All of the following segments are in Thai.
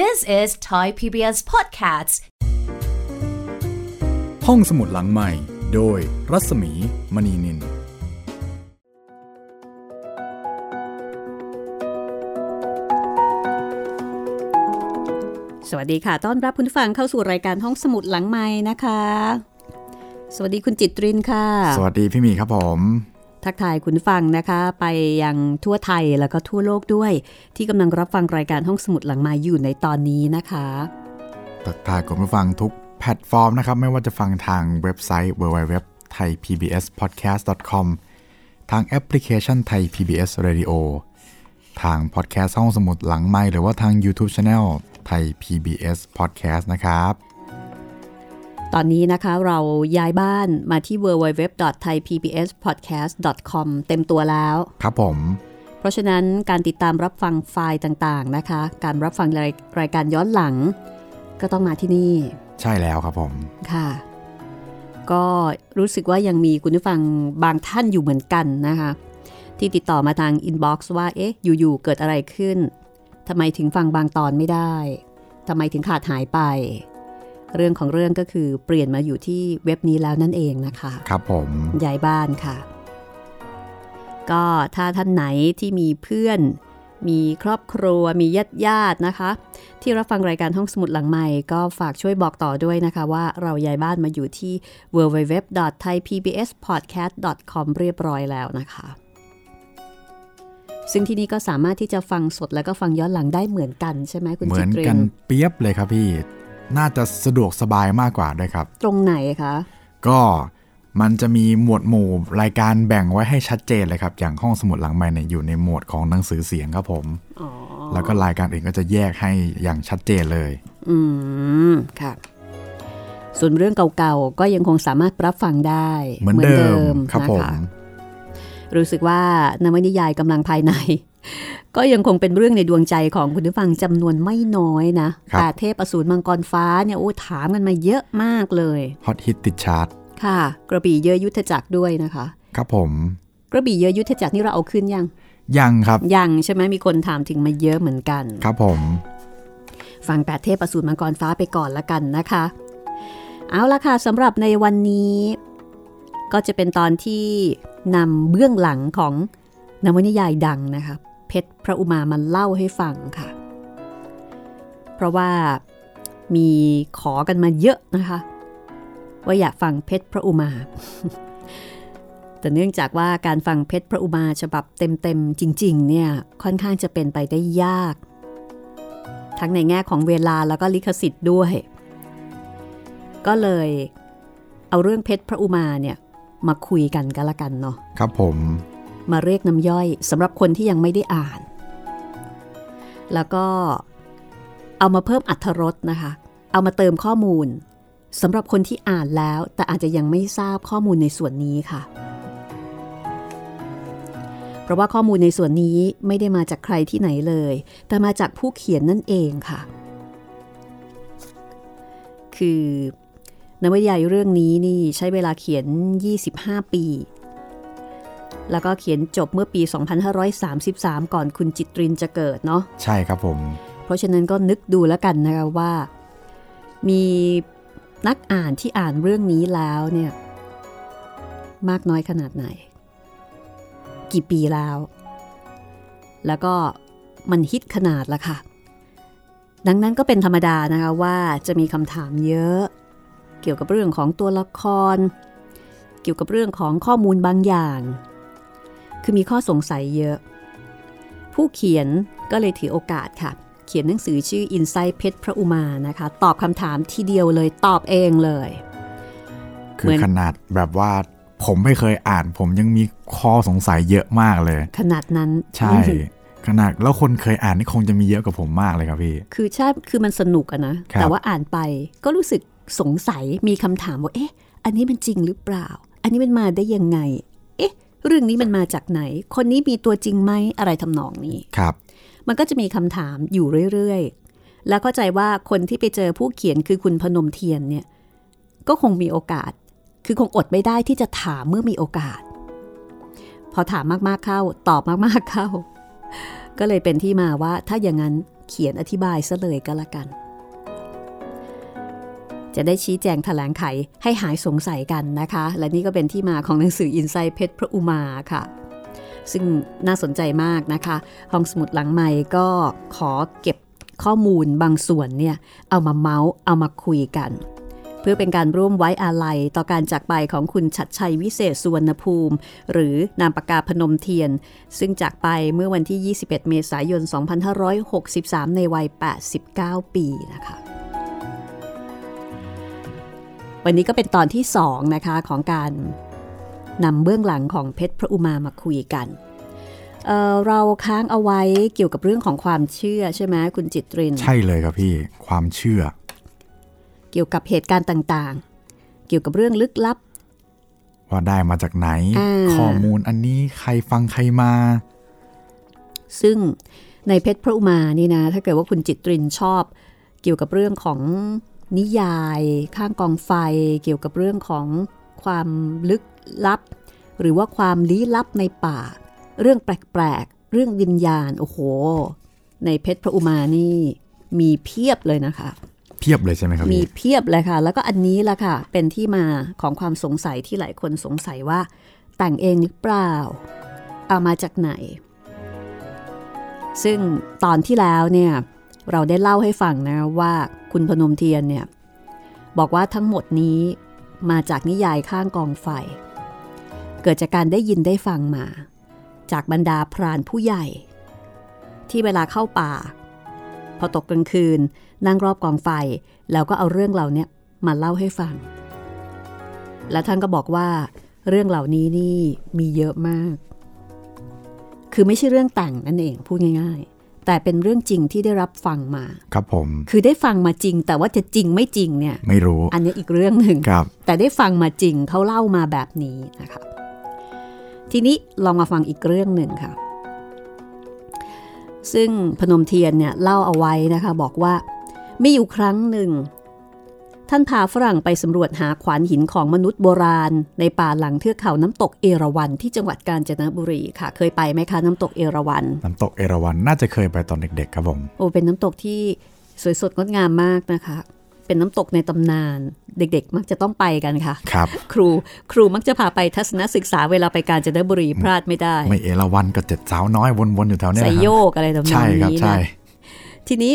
This is Thai PBS Podcasts ห้องสมุดหลังใหม่ โดยรัศมีมณีนิน สวัสดีค่ะ ต้อนรับคุณผู้ฟังเข้าสู่รายการห้องสมุดหลังไม้นะคะ สวัสดีคุณจิตรินค่ะ สวัสดีพี่หมีครับผม ทักทายคุณฟังนะคะ ไปยังทั่วไทยแล้วก็ทั่วโลกด้วย ที่กำลังรับฟังรายการห้องสมุดหลังไมค์อยู่ในตอนนี้นะคะทักทายคุณผู้ฟังทุกแพลตฟอร์มนะครับ ไม่ว่าจะฟังทางเว็บไซต์ www thai pbs podcast com ทางแอปพลิเคชันไทย PBS Radio ทางพอดแคสต์ห้องสมุดหลังไมค์หรือว่าทาง YouTube Channel Thai PBS Podcast นะครับ ตอนนี้นะคะเราย้ายบ้านมาที่ www.thaipbspodcast.com เต็มตัวแล้ว ครับผม เพราะฉะนั้นการติดตามรับฟังไฟล์ต่างๆนะคะ การรับฟังรายรายการย้อนหลัง ก็ต้องมาที่นี่ ใช่แล้วครับผมค่ะ ก็รู้สึกว่ายังมีคุณผู้ฟังบางท่านอยู่เหมือนกันนะคะ ที่ติดต่อมาทางอินบ็อกซ์ว่าเอ๊ะอยู่ๆเกิดอะไรขึ้นทำไมถึงฟังบางตอนไม่ได้ทำไมถึงขาดหายไป เรื่องของเรื่องก็คือเปลี่ยนมาอยู่ที่เว็บนี้แล้วนั่นเองนะคะ ครับผมย้ายบ้านค่ะ ก็ถ้าท่านไหนที่มีเพื่อน มีครอบครัว มีญาติญาติๆนะคะ ที่รับฟังรายการห้องสมุดหลังใหม่ก็ฝากช่วยบอกต่อด้วยนะคะว่าเราย้ายบ้านมาอยู่ที่ www.thaipbspodcast.com เรียบร้อยแล้วนะคะซึ่งที่นี่ก็สามารถที่จะฟังสดแล้วก็ฟังย้อนหลังได้เหมือนกันใช่ไหมคุณเหมืจิอนตริกันนเปียบเลยครับพี่ น่าจะสะดวกสบายมากกว่าด้วยครับ ตรงไหนคะ ก็มันจะมีหมวดหมู่รายการแบ่งไว้ให้ชัดเจนเลยครับ อย่างห้องสมุดหลังใหม่เนี่ยอยู่ในหมวดของหนังสือเสียงครับผมอ๋อแล้วก็รายการอื่นก็จะแยกให้อย่างชัดเจนเลย อืม ค่ะ ส่วนเรื่องเก่าๆ ก็ยังคงสามารถรับฟังได้ เหมือนเดิมครับนะผมคะรู้สึกว่านวนิยายกำลังภายใน ก็ยังคงเป็นเรื่องในดวงใจของคุณผู้ฟังจำนวนไม่น้อยนะครับแต่เทพอสูรมังกรฟ้าเนี่ยโอ้ถามกันมาเยอะมากเลยฮอตฮิตติดชาร์ตค่ะ กระบี่เยอะยุทธจักรด้วยนะคะ ครับผม กระบี่เยอะยุทธจักรนี่เราเอาขึ้นยังยังครับยังใช่ไหมมีคนถามถึงมาเยอะเหมือนกัน ครับผม ฟังแปดเทพประสูตรมังกรฟ้าไปก่อนละกันนะคะ เอาละค่ะสำหรับในวันนี้ ก็จะเป็นตอนที่นำเบื้องหลังของนวนิยายดังนะคะ เพชรพระอุมามันเล่าให้ฟังค่ะ เพราะว่ามีขอกันมาเยอะนะคะ ว่าอยากฟังเพชรพระอุมา แต่เนื่องจากว่าการฟังเพชรพระอุมาฉบับเต็มๆจริงๆเนี่ยค่อนข้างจะเป็นไปได้ยาก ทั้งในแง่ของเวลาแล้วก็ลิขสิทธิ์ด้วย ก็เลยเอาเรื่องเพชรพระอุมาเนี่ยมาคุยกันกันละกันเนาะครับผม มาเรียกน้ำย่อยสำหรับคนที่ยังไม่ได้อ่าน แล้วก็เอามาเพิ่มอัธรสนะคะ เอามาเติมข้อมูลสำหรับคนที่อ่านแล้ว แต่อาจจะยังไม่ทราบข้อมูลในส่วนนี้ค่ะ เพราะว่าข้อมูลในส่วนนี้ไม่ได้มาจากใครที่ไหนเลย แต่มาจากผู้เขียนนั่นเองค่ะ คือนวนิยายเรื่องนี้นี่ใช้เวลาเขียน 25 ปี แล้วก็เขียนจบเมื่อปี 2533 ก่อนคุณจิตรินจะเกิดเนาะใช่ครับผม เพราะฉะนั้นก็นึกดูแล้วกันนะคะว่า มีนักอ่านที่อ่านเรื่องนี้แล้วเนี่ย มากน้อยขนาดไหน กี่ปีแล้ว แล้วก็มันฮิตขนาดละค่ะ ดังนั้นก็เป็นธรรมดานะคะว่าจะมีคำถามเยอะ เกี่ยวกับเรื่องของตัวละคร เกี่ยวกับเรื่องของข้อมูลบางอย่าง คือมีข้อสงสัยเยอะ ผู้เขียนก็เลยถือโอกาสค่ะ เขียนหนังสือชื่อ Insight เพชรพระอุมานะคะ ตอบคำถามทีเดียวเลยตอบเองเลย คืเหมืออนขนาดแบบว่าผมไม่เคยอ่านผมยังมีข้อสงสัยเยอะมากเลย ขนาดนั้นใช่ขนาดแล้วคนเคยอ่านนี่คงจะมีเยอะกว่าผมมากเลยครับพี่ คือใช่คือมันสนุกอะนะครับแต่ว่าอ่านไปก็รู้สึกสงสัยมีคำถามว่า เอ๊ะ อันนี้มันจริงหรือเปล่า อันนี้มันมาได้ยังไง เอ๊ะเรื่องนี้มันมาจากไหน คนนี้มีตัวจริงไหมอะไรทำนองนี้ครับ มันก็จะมีคำถามอยู่เรื่อยๆ แล้วเข้าใจว่าคนที่ไปเจอผู้เขียนคือคุณพนมเทียนเนี่ยก็คงมีโอกาส คือคงอดไม่ได้ที่จะถามเมื่อมีโอกาส พอถามมากๆเข้า ตอบมากๆเข้า ก็เลยเป็นที่มาว่าถ้าอย่างนั้นเขียนอธิบายซะเลยก็แล้วกัน จะได้ชี้แจงแถลงไขให้หายสงสัยกันนะคะ และนี่ก็เป็นที่มาของหนังสืออินไซต์เพชรพระอุมาค่ะ ซึ่งน่าสนใจมากนะคะ ห้องสมุดหลังใหม่ก็ขอเก็บข้อมูลบางส่วนเนี่ยเอามาเมาส์เอามาคุยกัน เพื่อเป็นการร่วมไว้อาลัยต่อการจากไปของคุณชัดชัยวิเศษสุวรรณภูมิ หรือนามปากกาพนมเทียน ซึ่งจากไปเมื่อวันที่ 21 เมษายน 2563 ในวัย 89 ปีนะคะ วันนี้ก็เป็นตอนที่2นะคะของการนำเบื้องหลังของเพชรพระอุมามาคุยกันเเราค้างเอาไว้เกี่ยวกับเรื่องของความเชื่อใช่ไหมคุณจิตริน ใช่เลยครับพี่ความเชื่อ เกี่ยวกับเหตุการณ์ต่างๆ เกี่ยวกับเรื่องลึกลับ ว่าได้มาจากไหนอ่าข้อมูลอันนี้ใครฟังใครมา ซึ่งในเพชรพระอุมานี่นะ ถ้าเกิดว่าคุณจิตรินชอบ เกี่ยวกับเรื่องของ นิยายข้างกองไฟเกี่ยวกับเรื่องของความลึกลับ หรือว่าความลี้ลับในป่า เรื่องแปลกๆ เรื่องวิญญาณ โอ้โห ในเพชรพระอุมานี่มีเพียบเลยนะคะ เพียบเลยใช่ไหมครับ มีพี่เพียบเลยค่ะ แล้วก็อันนี้ละค่ะ เป็นที่มาของความสงสัยที่หลายคนสงสัยว่า แต่งเองหรือเปล่า เอามาจากไหน ซึ่งตอนที่แล้วเนี่ย เราได้เล่าให้ฟังนะว่าคุณพนมเทียนเนี่ยบอกว่าทั้งหมดนี้มาจากนิยายข้างกองไฟ เกิดจากการได้ยินได้ฟังมา จากบรรดาพรานผู้ใหญ่ ที่เวลาเข้าป่า พอตกกลางคืน นั่งรอบกองไฟ แล้วก็เอาเรื่องเหล่านี้มาเล่าให้ฟัง และท่านก็บอกว่า เรื่องเหล่านี้นี่มีเยอะมาก คือไม่ใช่เรื่องแต่งนั่นเองพูดง่ายๆ แต่เป็นเรื่องจริงที่ได้รับฟังมา ครับผม คือได้ฟังมาจริง แต่ว่าจะจริงไม่จริงเนี่ย ไม่รู้ อันนี้อีกเรื่องหนึ่งครับ แต่ได้ฟังมาจริงเขาเล่ามาแบบนี้นะคะ ทีนี้ลองมาฟังอีกเรื่องหนึ่งค่ะ ซึ่งพนมเทียนเนี่ยเล่าเอาไว้นะคะ บอกว่ามีอยู่ครั้งหนึ่ง ท่านพาฝรั่งไปสำรวจหาขวานหินของมนุษย์โบราณ ในป่าหลังเทือกเขาน้ำตกเอราวัณที่จังหวัดกาญจนบุรีค่ะ เคยไปไหมคะน้ำตกเอราวัณน้ำตกเอราวัณน่าจะเคยไปตอนเด็กๆครับผมโอ้เป็นน้ำตกที่สวยสดงดงามมากนะคะ เป็นน้ำตกในตำนาน เด็กๆ มักจะต้องไปกันค่ะครับครูครูมักจะพาไปทัศนศึกษาเวลาไปกาญจนบุรีพลาดไม่ได้ ไม่เอราวัณก็เจ็ดสาวน้อยวนๆอยู่แถวเนี้ยใส่นะคโยรับกอะไรทำนอใช่งครับนี้ใช่นะทีนี้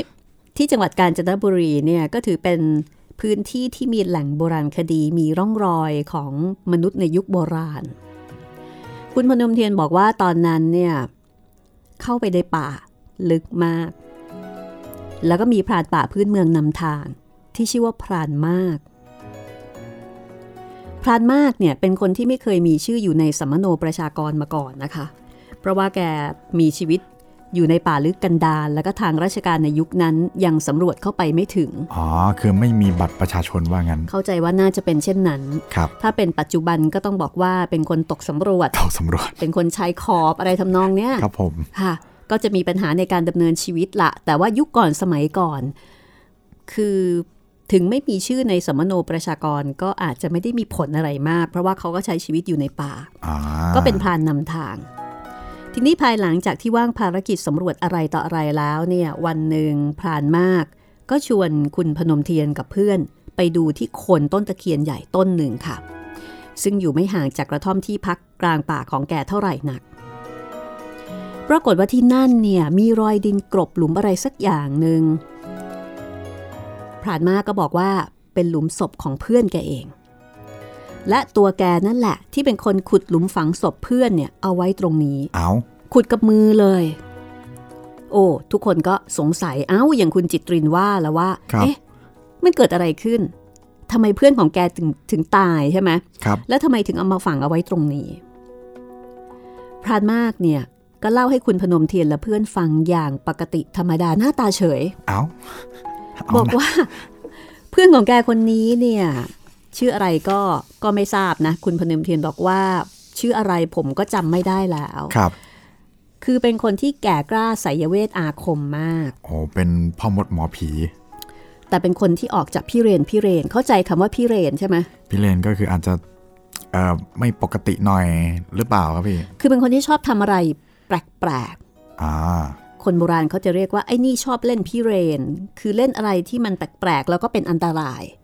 ที่จังหวัดกาญจนบุรีเนี่ยก็ถือเป็น พื้นที่ที่มีแหล่งโบราณคดีมีร่องรอยของมนุษย์ในยุคโบราณ คุณพนมเทียนบอกว่าตอนนั้นเนี่ยเข้าไปในป่าลึกมาก แล้วก็มีพรานป่าพื้นเมืองนำทางที่ชื่อว่าพรานมาก พรานมากเนี่ยเป็นคนที่ไม่เคยมีชื่ออยู่ในสมโนประชากรมาก่อนนะคะ เพราะว่าแกมีชีวิต อยู่ในป่าลึกกันดารแล้วก็ทางราชการในยุคนั้นยังสำรวจเข้าไปไม่ถึง อ๋อ คือไม่มีบัตรประชาชนว่างั้น เข้าใจว่าน่าจะเป็นเช่นนั้น ครับ ถ้าเป็นปัจจุบันก็ต้องบอกว่าเป็นคนตกสำรวจเราสำรวจ เป็นคนชายขอบอะไรทำนองเนี้ย ครับผม ค่ะ ก็จะมีปัญหาในการดำเนินชีวิตละ แต่ว่ายุคก่อนสมัยก่อน คือถึงไม่มีชื่อในสมโนประชากรก็อาจจะไม่ได้มีผลอะไรมาก เพราะว่าเขาก็ใช้ชีวิตอยู่ในป่าอ่าก็เป็นพรานนำทาง ทีนี้ภายหลังจากที่ว่างภารกิจสำรวจอะไรต่ออะไรแล้วเนี่ยวันหนึ่งพรานมาก ก็ชวนคุณพนมเทียนกับเพื่อน ไปดูที่โคนต้นตะเคียนใหญ่ต้นหนึ่งค่ะ ซึ่งอยู่ไม่ห่างจากกระท่อมที่พักกลางป่าของแกเท่าไหร่นักปรากฏว่าที่นั่นเนี่ยมีรอยดินกรบหลุมอะไรสักอย่างหนึ่งพรานมากก็บอกว่าเป็นหลุมศพของเพื่อนแกเอง และตัวแกนั่นแหละ ที่เป็นคนขุดหลุมฝังศพเพื่อนเนี่ยเอาไว้ตรงนี้ เอาขุดกับมือเลย โอ้ ทุกคนก็สงสัยเอ้าอย่างคุณจิตรินว่าแล้วว่าครับเอ๊ะมันเกิดอะไรขึ้นทำไมเพื่อนของแกถึงถึงตายใช่ไหมครับ แล้วทำไมถึงเอามาฝังเอาไว้ตรงนี้ พรานมากเนี่ยก็เล่าให้คุณพนมเทียนและเพื่อนฟังอย่างปกติธรรมดาหน้าตาเฉย เอาเาบอกนะว่า เพื่อนของแกคนนี้เนี่ย ชื่ออะไรก็ก็ไม่ทราบนะ คุณพนมเทียนบอกว่า ชื่ออะไรผมก็จำไม่ได้แล้วครับ คือเป็นคนที่แก่กล้าไสยเวทอาคมมากโอ้เป็นพ่อมดหมอผี แต่เป็นคนที่ออกจากพี่เรนพี่เรนเข้าใจคำว่าพี่เรนใช่ไหมพี่เลนก็คืออาจจะเอ่อไม่ปกติหน่อยหรือเปล่าครับพี่ คือเป็นคนที่ชอบทำอะไรแปลกอ่าคนโบราณเขาจะเรียกว่าไอ้นี่ชอบเล่นพิเรน คือเล่นอะไรที่มันแปลกๆแล้วก็เป็นอันตรายอ่า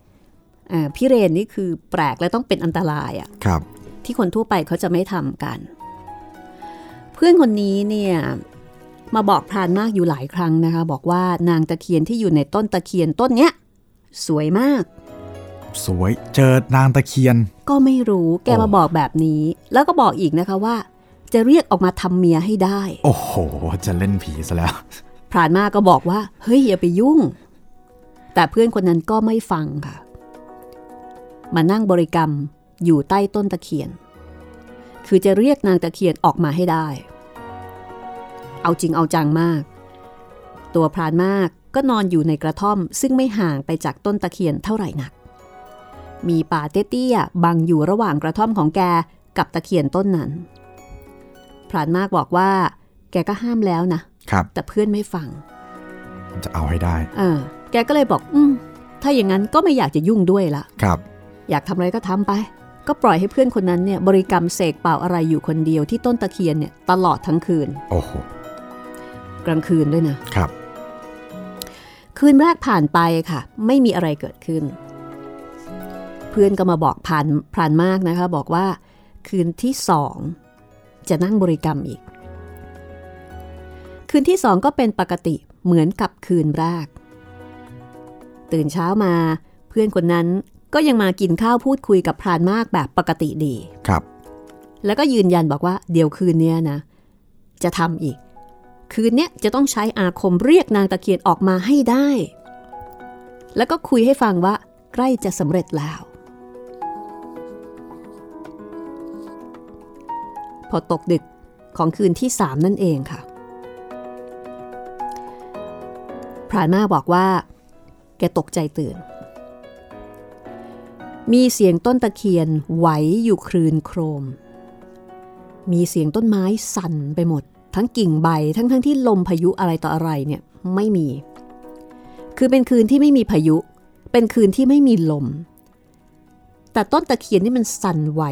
พิเรนนี่คือแปลกและต้องเป็นอันตรายอะครับที่คนทั่วไปเขาจะไม่ทำกัน เพื่อนคนนี้เนี่ยมาบอกพรานมากอยู่หลายครั้งนะคะ บอกว่านางตะเคียนที่อยู่ในต้นตะเคียนต้นเนี้ยสวยมาก สวยเจอนางตะเคียน ก็ไม่รู้แกโอ้มาบอกแบบนี้ แล้วก็บอกอีกนะคะว่า จะเรียกออกมาทำเมียให้ได้ โอ้โห จะเล่นผีซะแล้วพรานมากก็บอกว่า เฮ้ยอย่าไปยุ่ง แต่เพื่อนคนนั้นก็ไม่ฟังค่ะ มานั่งบริกรรมอยู่ใต้ต้นตะเคียน คือจะเรียกนางตะเคียนออกมาให้ได้ เอาจริงเอาจังมาก ตัวพรานมากก็นอนอยู่ในกระท่อมซึ่งไม่ห่างไปจากต้นตะเคียนเท่าไหร่นัก มีป่าเตี้ยๆบังอยู่ระหว่างกระท่อมของแกกับตะเคียนต้นนั้น พรานมากบอกว่า แกก็ห้ามแล้วนะครับแต่เพื่อนไม่ฟัง จะเอาให้ได้ เออ แกก็เลยบอก อืมถ้าอย่างนั้นก็ไม่อยากจะยุ่งด้วยละครับ อยากทำอะไรก็ทำไป ก็ปล่อยให้เพื่อนคนนั้นเนี่ยบริกรรมเสกเป่าอะไรอยู่คนเดียวที่ต้นตะเคียนเนี่ยตลอดทั้งคืน โอ้โห กลางคืนด้วยนะ ครับ คืนแรกผ่านไปค่ะ ไม่มีอะไรเกิดขึ้น เพื่อนก็มาบอกผ่านพรานมากนะคะ บอกว่าคืนที่สองจะนั่งบริกรรมอีก คืนที่สองก็เป็นปกติเหมือนกับคืนแรก ตื่นเช้ามาเพื่อนคนนั้น ก็ยังมากินข้าวพูดคุยกับพรานมากแบบปกติดี ครับ แล้วก็ยืนยันบอกว่าเดี๋ยวคืนเนี้ยนะ จะทำอีก คืนเนี้ยจะต้องใช้อาคมเรียกนางตะเคียนออกมาให้ได้ แล้วก็คุยให้ฟังว่าใกล้จะสำเร็จแล้ว พอตกดึกของคืนที่สามนั่นเองค่ะ พรานมาบอกว่า แกตกใจตื่น มีเสียงต้นตะเคียนไหวอยู่ครืนโครม มีเสียงต้นไม้สั่นไปหมด ทั้งกิ่งใบทั้งทั้งที่ลมพายุอะไรต่ออะไรเนี่ยไม่มี คือเป็นคืนที่ไม่มีพายุ เป็นคืนที่ไม่มีลม แต่ต้นตะเคียนนี่มันสั่นไหว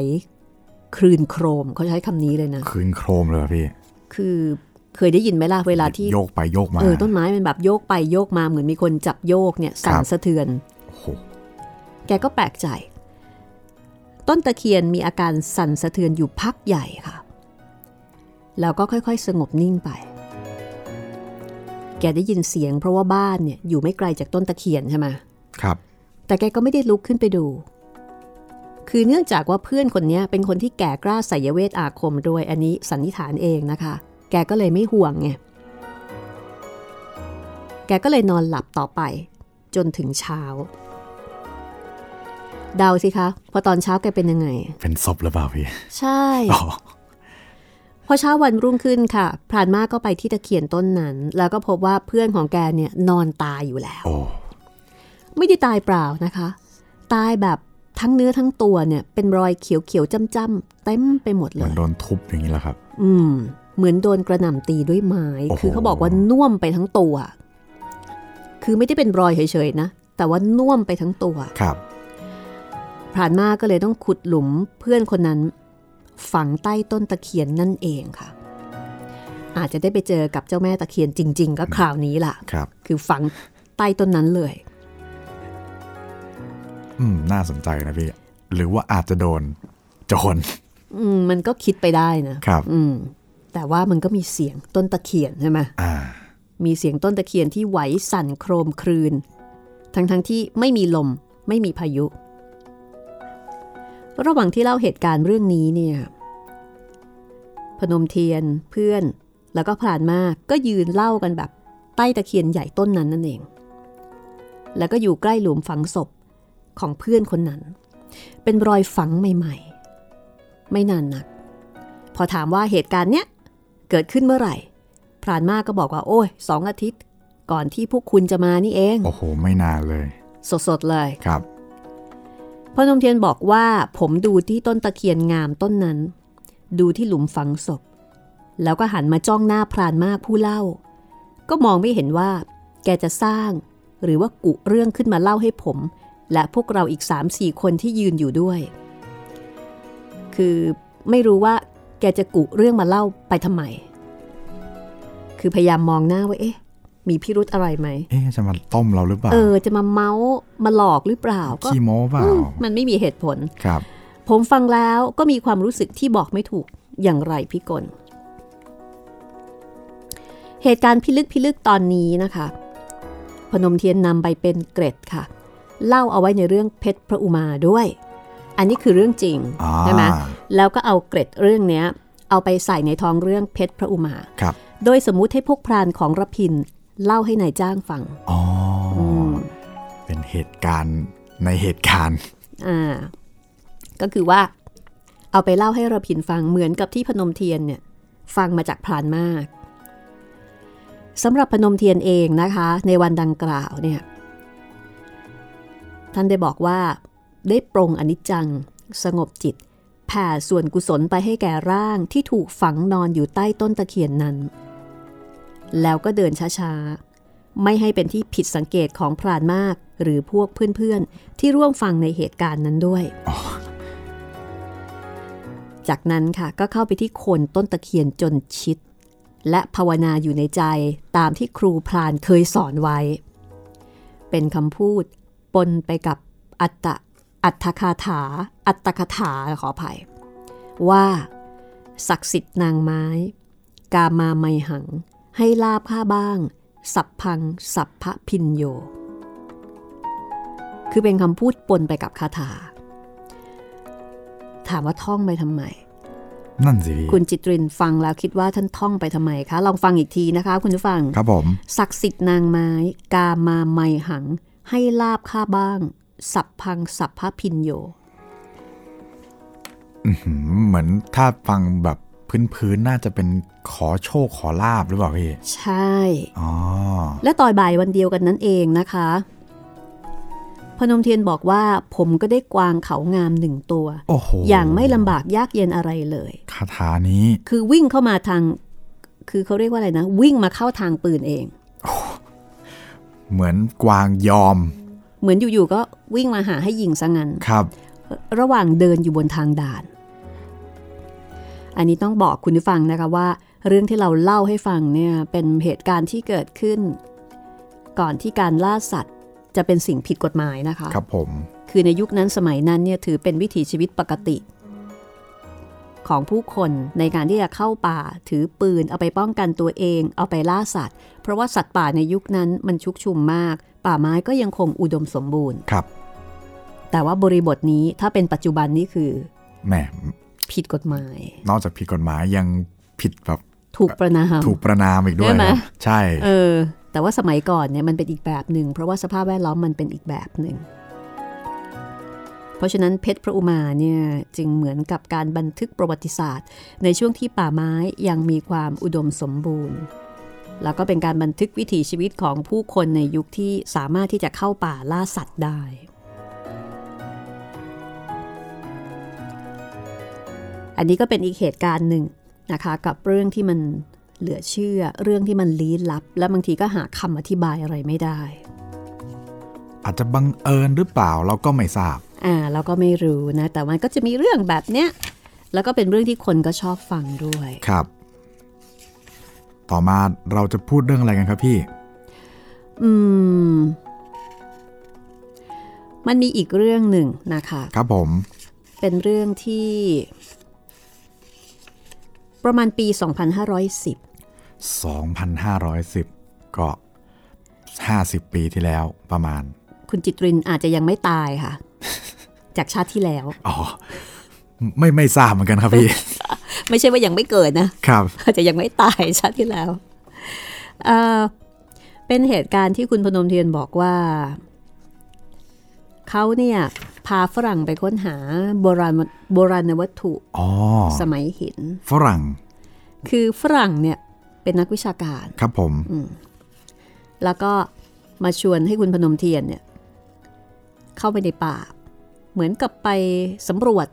ครืนโครมเขาใช้คำนี้เลยนะคืนโครมเลยเหรอพี่ คือเคยได้ยินไหมล่ะเวลาที่โยกไปโยกมาเออต้นไม้มันแบบโยกไปโยกมาเหมือนมีคนจับโยกเนี่ยสั่นครับสะเทือนโอ้โหแกก็แปลกใจ ต้นตะเคียนมีอาการสั่นสะเทือนอยู่พักใหญ่ค่ะ แล้วก็ค่อยๆ สงบนิ่งไป แกได้ยินเสียงเพราะว่าบ้านเนี่ยอยู่ไม่ไกลจากต้นตะเคียนใช่ไหมครับ แต่แกก็ไม่ได้ลุกขึ้นไปดู คือเนื่องจากว่าเพื่อนคนนี้เป็นคนที่แก่กล้าไสยเวทอาคมด้วยอันนี้สันนิษฐานเองนะคะ แกก็เลยไม่ห่วงไงแกก็เลยนอนหลับต่อไป จนถึงเช้า เดาสิคะ พอตอนเช้าแกเป็นยังไง เป็นศพหรือเปล่าพี่ ใช่อ๋อพอเช้าวันรุ่งขึ้นค่ะพรานมากก็ไปที่ตะเคียนต้นนั้น แล้วก็พบว่าเพื่อนของแกเนี่ยนอนตายอยู่แล้วโอ้ไม่ได้ตายเปล่านะคะ ตายแบบทั้งเนื้อทั้งตัวเนี่ยเป็นรอยเขียวๆจ้ำๆเต็มไปหมดเหเลมือนยโดนทุบอย่างนี้แหละครับ อืม เหมือนโดนกระหน่ำตีด้วยไม้โอ้โหคือเขาบอกว่าน่วมไปทั้งตัว คือไม่ได้เป็นรอยเฉยๆนะ แต่ว่าน่วมไปทั้งตัว ครับ พรานมาก็เลยต้องขุดหลุมเพื่อนคนนั้น ฝังใต้ต้นตะเคียนนั่นเองค่ะ อาจจะได้ไปเจอกับเจ้าแม่ตะเคียนจริง ๆ ก็คราวนี้ล่ะครับ คือฝังใต้ต้นนั้นเลย อืมน่าสนใจนะพี่ หรือว่าอาจจะโดนโจรอืมมันก็คิดไปได้นะครับ อืมแต่ว่ามันก็มีเสียงต้นตะเคียนใช่ไหมอ่ามีเสียงต้นตะเคียนที่ไหวสั่นโครมครืน ทั้งทั้งๆที่ไม่มีลมไม่มีพายุ ระหว่างที่เล่าเหตุการณ์เรื่องนี้เนี่ย พนมเทียนเพื่อนแล้วก็พรานมากก็ยืนเล่ากันแบบใต้ตะเคียนใหญ่ต้นนั้นนั่นเอง แล้วก็อยู่ใกล้หลุมฝังศพของเพื่อนคนนั้น เป็นรอยฝังใหม่ ๆ ไม่นานนัก พอถามว่าเหตุการณ์เนี้ยเกิดขึ้นเมื่อไหร่ พรานมากก็บอกว่า โอ้ยสองอาทิตย์ ก่อนที่พวกคุณจะมานี่เอง โอ้โห ไม่นานเลย สดๆเลย ครับ พอนมเทียนบอกว่าผมดูที่ต้นตะเคียนงามต้นนั้น ดูที่หลุมฝังศพ แล้วก็หันมาจ้องหน้าพรานมากผู้เล่า ก็มองไม่เห็นว่า แกจะสร้าง หรือว่ากุเรื่องขึ้นมาเล่าให้ผม และพวกเราอีก3ามสี่คนที่ยืนอยู่ด้วย คือไม่รู้ว่า แกจะกุเรื่องมาเล่าไปทำไม คือพยายามมองหน้าว่าเอ๊ะ มีพิรุธอะไรไหม เอ๊ะจะมาต้มเราหรือเปล่า เออ จะมาเมาส์มาหลอกหรือเปล่า ก็ขี้โม้เปล่าอืมมันไม่มีเหตุผล ครับ ผมฟังแล้วก็มีความรู้สึกที่บอกไม่ถูกอย่างไรพี่กลเหตุการณ์พิลึกพิลึกตอนนี้นะคะ พนมเทียนนำไปเป็นเกร็ดค่ะ เล่าเอาไว้ในเรื่องเพชรพระอุมาด้วย อันนี้คือเรื่องจริงอ่าใช่ไหมแล้วก็เอาเกร็ดเรื่องเนี้ยเอาไปใส่ในท้องเรื่องเพชรพระอุมา ครับ โดยสมมุติให้พวกพรานของรพิน เล่าให้นายจ้างฟัง อ๋ออมเป็นเหตุการณ์ในเหตุการณ์ อ่า ก็คือว่า เอาไปเล่าให้รพินฟังเหมือนกับที่พนมเทียนเนี่ย ฟังมาจากพรานมากสำหรับพนมเทียนเองนะคะ ในวันดังกล่าวเนี่ย ท่านได้บอกว่า ได้ปรงอนิจจัง สงบจิตแผ่ส่วนกุศลไปให้แก่ร่างที่ถูกฝังนอนอยู่ใต้ต้นตะเคียนนั้น แล้วก็เดินช้าๆ ไม่ให้เป็นที่ผิดสังเกตของพรานมากหรือพวกเพื่อนๆ ที่ร่วมฟังในเหตุการณ์นั้นด้วย จากนั้นค่ะก็เข้าไปที่โคนต้นตะเคียนจนชิด และภาวนาอยู่ในใจตามที่ครูพรานเคยสอนไว้ เป็นคำพูดปนไปกับอัตตะอัตถคาถา อัตตคาถาขออภัย ว่า ศักดิ์สิทธิ์นางไม้ กามาไมหัง ให้ลาบข้าบ้าง สัพพัง สัพพะพินโย คือเป็นคำพูดปนไปกับคาถา ถามว่าท่องไปทำไม นั่นสิพี่คุณจิตรินฟังแล้วคิดว่าท่านท่องไปทำไมคะ ลองฟังอีกทีนะคะ คุณผู้ฟัง ครับผม ศักดิ์สิทธิ์นางไม้ กามาไมหัง ให้ลาบข้าบ้าง สัพพัง สัพพะพินโยอื้อหือเหมือนถ้าฟังแบบ พื้นๆน่าจะเป็นขอโชคขอลาบหรือเปล่าพี่ ใช่อ๋อและตอนบ่ายวันเดียวกันนั้นเองนะคะ พนมเทียนบอกว่าผมก็ได้กวางเขางามหนึ่งตัวโอ้โหอย่างไม่ลำบากยากเย็นอะไรเลยคาถานี้ คือวิ่งเข้ามาทาง คือเขาเรียกว่าอะไรนะ วิ่งมาเข้าทางปืนเองเหมือนกวางยอม เหมือนอยู่ๆก็วิ่งมาหาให้ยิงซะงั้นครับ ระหว่างเดินอยู่บนทางด่าน อันนี้ต้องบอกคุณผู้ฟังนะคะว่า เรื่องที่เราเล่าให้ฟังเนี่ยเป็นเหตุการณ์ที่เกิดขึ้น ก่อนที่การล่าสัตว์จะเป็นสิ่งผิดกฎหมายนะคะ ครับผม คือในยุคนั้นสมัยนั้นเนี่ยถือเป็นวิถีชีวิตปกติ ของผู้คนในการที่จะเข้าป่าถือปืนเอาไปป้องกันตัวเอง เอาไปล่าสัตว์ เพราะว่าสัตว์ป่าในยุคนั้นมันชุกชุมมาก ป่าไม้ก็ยังคงอุดมสมบูรณ์ครับ แต่ว่าบริบทนี้ถ้าเป็นปัจจุบันนี่คือแหม ผิดกฎหมาย นอกจากผิดกฎหมายยังผิดแบบถูกประนามถูกประนามอีกด้วยใช่ไหมนะใช่เออแต่ว่าสมัยก่อนเนี่ยมันเป็นอีกแบบหนึ่งเพราะว่าสภาพแวดล้อมมันเป็นอีกแบบหนึ่งเพราะฉะนั้นเพชรพระอุมาเนี่ยจึงเหมือนกับการบันทึกประวัติศาสตร์ ในช่วงที่ป่าไม้ยังมีความอุดมสมบูรณ์ แล้วก็เป็นการบันทึกวิถีชีวิตของผู้คนในยุคที่สามารถที่จะเข้าป่าล่าสัตว์ได้ อันนี้ก็เป็นอีกเหตุการณ์หนึ่งนะคะกับเรื่องที่มันเหลือเชื่อ เรื่องที่มันลี้ลับ และบางทีก็หาคำอธิบายอะไรไม่ได้ อาจจะบังเอิญหรือเปล่าเราก็ไม่ทราบ อ่าเราก็ไม่รู้นะ แต่มันก็จะมีเรื่องแบบเนี้ยแล้วก็เป็นเรื่องที่คนก็ชอบฟังด้วยครับ ต่อมาเราจะพูดเรื่องอะไรกันครับพี่ อืม มันมีอีกเรื่องหนึ่งนะคะ ครับผม เป็นเรื่องที่ ประมาณปี 2510 2,510 ก็ 50 ปีที่แล้วประมาณ คุณจิตรินอาจจะยังไม่ตายค่ะ จากชาติที่แล้ว อ๋อ ไม่ไม่ทราบเหมือนกันครับพี่ ไม่ใช่ว่ายังไม่เกิดนะ ครับ อาจจะยังไม่ตายชาติที่แล้วเอ่อเป็นเหตุการณ์ที่คุณพนมเทียนบอกว่า เขาเนี่ยพาฝรั่งไปค้นหาโบราณโบราณวัตถุอ๋อสมัยหิน ฝรั่ง คือฝรั่งเนี่ยเป็นนักวิชาการครับผมแล้วก็มาชวนให้คุณพนมเทียนเนี่ย เข้าไปในป่า เหมือนกับไปสำรวจ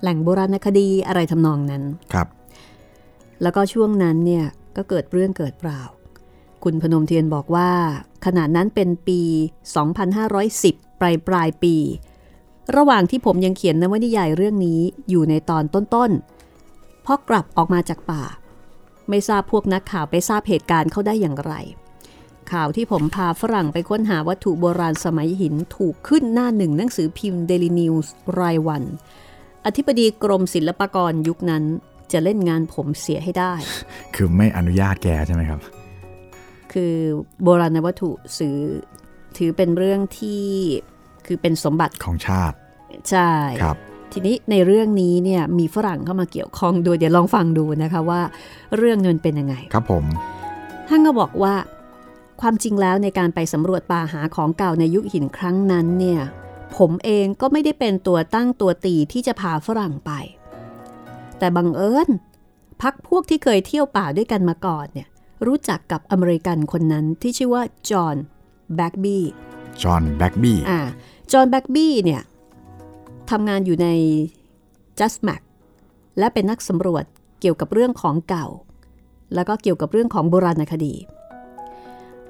แหล่งโบราณคดีอะไรทำนองนั้นครับ แล้วก็ช่วงนั้นเนี่ยก็เกิดเรื่องเกิดเปล่า คุณพนมเทียนบอกว่า ขณะนั้นเป็นปี 2510 ปลายปลายปี ระหว่างที่ผมยังเขียนนวนิยายเรื่องนี้อยู่ในตอนต้นๆพอกลับออกมาจากป่า ไม่ทราบพวกนักข่าวไปทราบเหตุการณ์เขาได้อย่างไร ข่าวที่ผมพาฝรั่งไปค้นหาวัตถุโบราณสมัยหินถูกขึ้นหน้าหนึ่งหนังสือพิมพ์ Daily News รายวัน อธิบดีกรมศิลปากรยุคนั้นจะเล่นงานผมเสียให้ได้ คือไม่อนุญาตแกใช่ไหมครับ คือโบราณวัตถุสื่อถือเป็นเรื่องที่คือเป็นสมบัติของชาติ ใช่ครับทีนี้ในเรื่องนี้เนี่ยมีฝรั่งเข้ามาเกี่ยวข้องด้วยเดี๋ยวลองฟังดูนะคะว่า เรื่องนั้นเป็นยังไง ครับผม ท่านก็บอกว่า ความจริงแล้วในการไปสำรวจป่าหาของเก่าในยุคหินครั้งนั้นเนี่ยผมเองก็ไม่ได้เป็นตัวตั้งตัวตีที่จะพาฝรั่งไป แต่บังเอิญพักพวกที่เคยเที่ยวป่าด้วยกันมาก่อนเนี่ย รู้จักกับอเมริกันคนนั้นที่ชื่อว่าจอห์นแบ็กบี้จอห์นแบ็กบี้อ่าจอห์นแบ็กบี้เนี่ยทำงานอยู่ใน JUSMAG และเป็นนักสำรวจเกี่ยวกับเรื่องของเก่า แล้วก็เกี่ยวกับเรื่องของโบราณคดี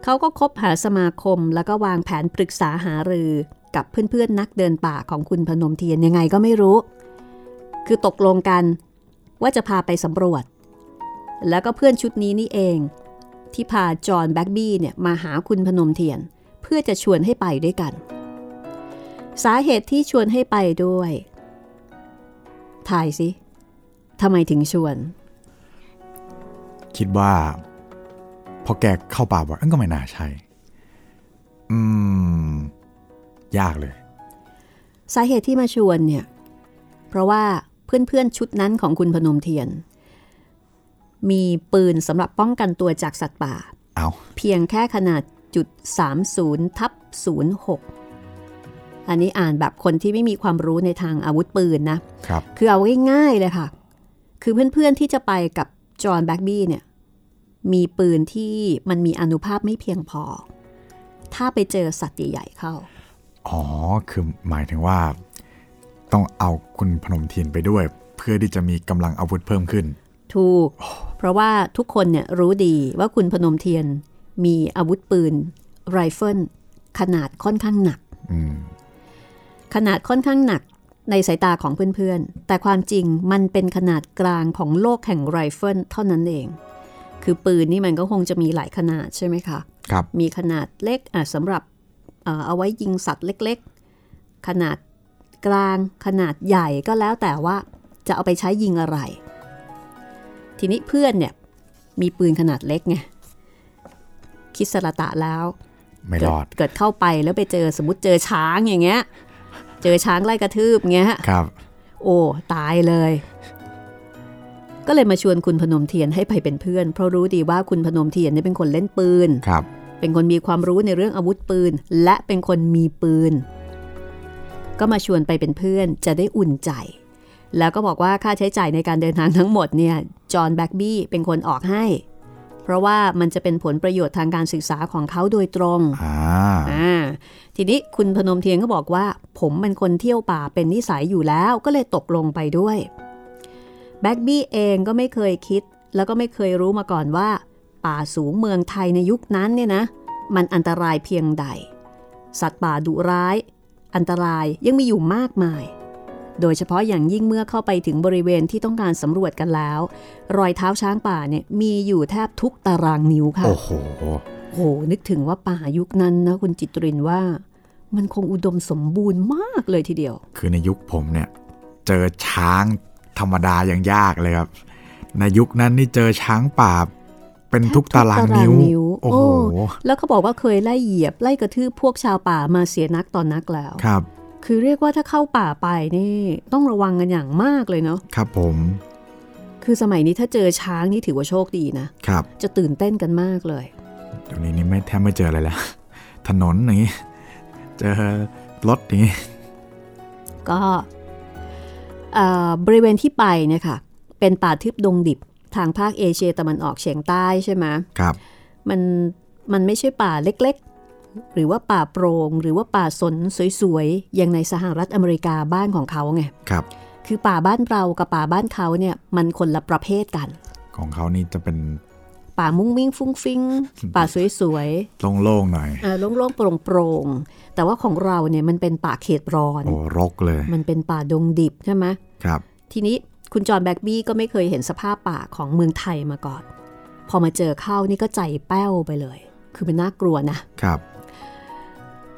เขาก็คบหาสมาคมแล้วก็วางแผนปรึกษาหารือกับเพื่อนๆนักเดินป่าของคุณพนมเทียนยังไงก็ไม่รู้ คือตกลงกันว่าจะพาไปสำรวจ แล้วก็เพื่อนชุดนี้นี่เอง ที่พาจอห์นแบ็กบี้เนี่ยมาหาคุณพนมเทียน เพื่อจะชวนให้ไปด้วยกัน สาเหตุที่ชวนให้ไปด้วยทายสิทำไมถึงชวน คิดว่า พอแกเข้าป่าบอกอันก็ไม่น่าใช่ อืม ยากเลย สาเหตุที่มาชวนเนี่ย เพราะว่าเพื่อนๆชุดนั้นของคุณพนมเทียน มีปืนสำหรับป้องกันตัวจากสัตว์ป่าเอาเพียงแค่ขนาดจุด30ทับ06 อันนี้อ่านแบบคนที่ไม่มีความรู้ในทางอาวุธปืนนะครับคือเอาง่ายๆเลยค่ะ คือเพื่อนๆที่จะไปกับจอห์นแบ็กบี้เนี่ย มีปืนที่มันมีอานุภาพไม่เพียงพอ ถ้าไปเจอสัตว์ใหญ่ๆเข้า อ๋อ คือหมายถึงว่า ต้องเอาคุณพนมเทียนไปด้วย เพื่อที่จะมีกำลังอาวุธเพิ่มขึ้น ถูก เพราะว่าทุกคนเนี่ยรู้ดีว่าคุณพนมเทียนมีอาวุธปืนไรเฟิลขนาดค่อนข้างหนักอืมขนาดค่อนข้างหนักในสายตาของเพื่อนๆ แต่ความจริงมันเป็นขนาดกลางของโลกแห่งไรเฟิลเท่านั้นเอง คือปืนนี่มันก็คงจะมีหลายขนาดใช่ไหมคะ ครับ มีขนาดเล็กอะสำหรับเอ่อเอาไว้ยิงสัตว์เล็กๆ ขนาดกลาง ขนาดใหญ่ก็แล้วแต่ว่าจะเอาไปใช้ยิงอะไร ทีนี้เพื่อนเนี่ยมีปืนขนาดเล็กไงคิดสระตะแล้ว ไม่เกิรดอด เกิดเข้าไปแล้วไปเจอสมมติเจอช้างอย่างเงี้ย เจอช้างไล่กระทืบเงี้ยครับ โอ้ตายเลย ก็เลยมาชวนคุณพนมเทียนให้ไปเป็นเพื่อน เพราะรู้ดีว่าคุณพนมเทียนเนี่ยเป็นคนเล่นปืนครับ เป็นคนมีความรู้ในเรื่องอาวุธปืน และเป็นคนมีปืน ก็มาชวนไปเป็นเพื่อนจะได้อุ่นใจ แล้วก็บอกว่าค่าใช้จ่ายในการเดินทางทั้งหมดเนี่ย จอห์นแบ็กบี้เป็นคนออกให้ เพราะว่ามันจะเป็นผลประโยชน์ทางการศึกษาของเขาโดยตรงอ่าอ่าทีนี้คุณพนมเทียนก็บอกว่า ผมเป็นคนเที่ยวป่าเป็นนิสัยอยู่แล้วก็เลยตกลงไปด้วยแบ็กบี้เองก็ไม่เคยคิด แล้วก็ไม่เคยรู้มาก่อนว่า ป่าสูงเมืองไทยในยุคนั้นเนี่ยนะ มันอันตรายเพียงใด สัตว์ป่าดุร้าย อันตรายยังมีอยู่มากมาย โดยเฉพาะอย่างยิ่งเมื่อเข้าไปถึงบริเวณที่ต้องการสำรวจกันแล้ว รอยเท้าช้างป่าเนี่ยมีอยู่แทบทุกตารางนิ้วค่ะ โอ้โหโหนึกถึงว่าป่ายุคนั้นนะคุณจิตรินว่า มันคงอุดมสมบูรณ์มากเลยทีเดียว คือในยุคผมเนี่ย เจอช้างธรรมดายังยากเลยครับ ในยุคนั้นนี่เจอช้างป่าเป็นทุกตารางนิ้วทุกตารางนิ้วโอ้โหโอ้แล้วเขาบอกว่าเคยไล่เหยียบไล่กระทืบพวกชาวป่ามาเสียนักต่อนนักแล้วครับ คือเรียกว่าถ้าเข้าป่าไปนี่ต้องระวังกันอย่างมากเลยเนาะครับผม คือสมัยนี้ถ้าเจอช้างนี่ถือว่าโชคดีนะครับ จะตื่นเต้นกันมากเลยเดี๋ยวนี้นี่ไม่แทบไม่เจออะไรแล้วถนนอย่างนี้ เจอรถอย่างนี้ ก็เอ่อบริเวณที่ไปเนี่ยค่ะ เป็นป่าทึบดงดิบทางภาคเอเชียตะวันออกเฉียงใต้ใช่ไหมครับ มันมันไม่ใช่ป่าเล็กๆ หรือว่าป่าโปรง่งหรือว่าป่าสนสวยๆ อย่างในสหรัฐอเมริกาบ้านของเขาไงครับ คือป่าบ้านเรากับป่าบ้านเขาเนี่ยมันคนละประเภทกัน ของเขานี่จะเป็นป่ามุ้งมิ้งฟุ้งฟิ้งป่าสวยโล่งๆหน่อยๆเออโล่งๆโปร่งๆแต่ว่าของเราเนี่ยมันเป็นป่าเขตร้อนโอ้รกเลย มันเป็นป่าดงดิบใช่ไหมครับ ทีนี้คุณจอห์นแบ็กบี้ก็ไม่เคยเห็นสภาพป่าของเมืองไทยมาก่อน พอมาเจอเข้านี่ก็ใจแป้วไปเลย คือมันน่ากลัวนะครับ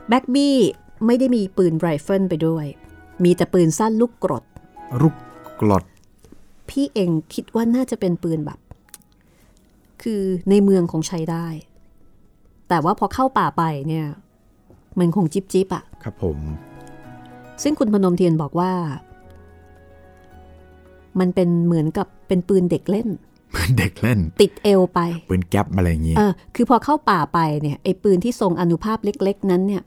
แบ็กบี้ไม่ได้มีปืนไรเฟิลไปด้วย มีแต่ปืนสั้นลูกกรดลูกกรด พี่เองคิดว่าน่าจะเป็นปืนแบบ คือในเมืองคงใช้ได้ แต่ว่าพอเข้าป่าไปเนี่ย มันคงจิบจิบอะครับผม ซึ่งคุณพนมเทียนบอกว่า มันเป็นเหมือนกับเป็นปืนเด็กเล่นปืนเด็กเล่น ติดเอวไป ปืนแก๊ปอะไรอย่างงี้ เออ คือพอเข้าป่าไปเนี่ยไอ้ปืนที่ทรงอนุภาพเล็ก ๆ นั้นเนี่ย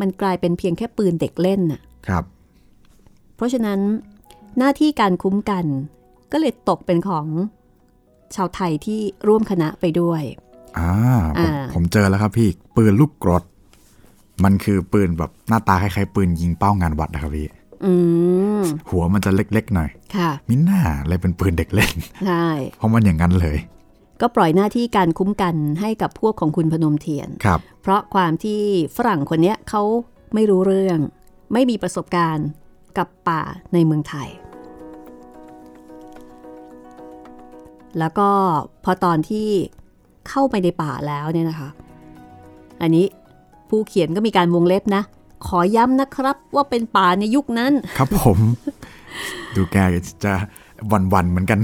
มันกลายเป็นเพียงแค่ปืนเด็กเล่นน่ะครับ เพราะฉะนั้นหน้าที่การคุ้มกัน ก็เลยตกเป็นของชาวไทยที่ร่วมคณะไปด้วยอ่าผมอ่าผมเจอแล้วครับพี่ปืนลูกกรด มันคือปืนแบบหน้าตาคล้ายๆปืนยิงเป้างานวัดนะครับพี่อืมหัวมันจะเล็กๆหน่อย ค่ะ มิน่าเลยเป็นปืนเด็กเล่น ใช่ เพราะมันอย่างนั้นเลย ก็ปล่อยหน้าที่การคุ้มกันให้กับพวกของคุณพนมเทียนครับเพราะความที่ฝรั่งคนเนี้ยเขาไม่รู้เรื่อง ไม่มีประสบการณ์กับป่าในเมืองไทย แล้วก็พอตอนที่เข้าไปในป่าแล้วเนี่ยนะคะ อันนี้ผู้เขียนก็มีการวงเล็บนะ ขอย้ำนะครับว่าเป็นป่าในยุคนั้น ครับผม ดูแกจะวันๆเหมือนกัน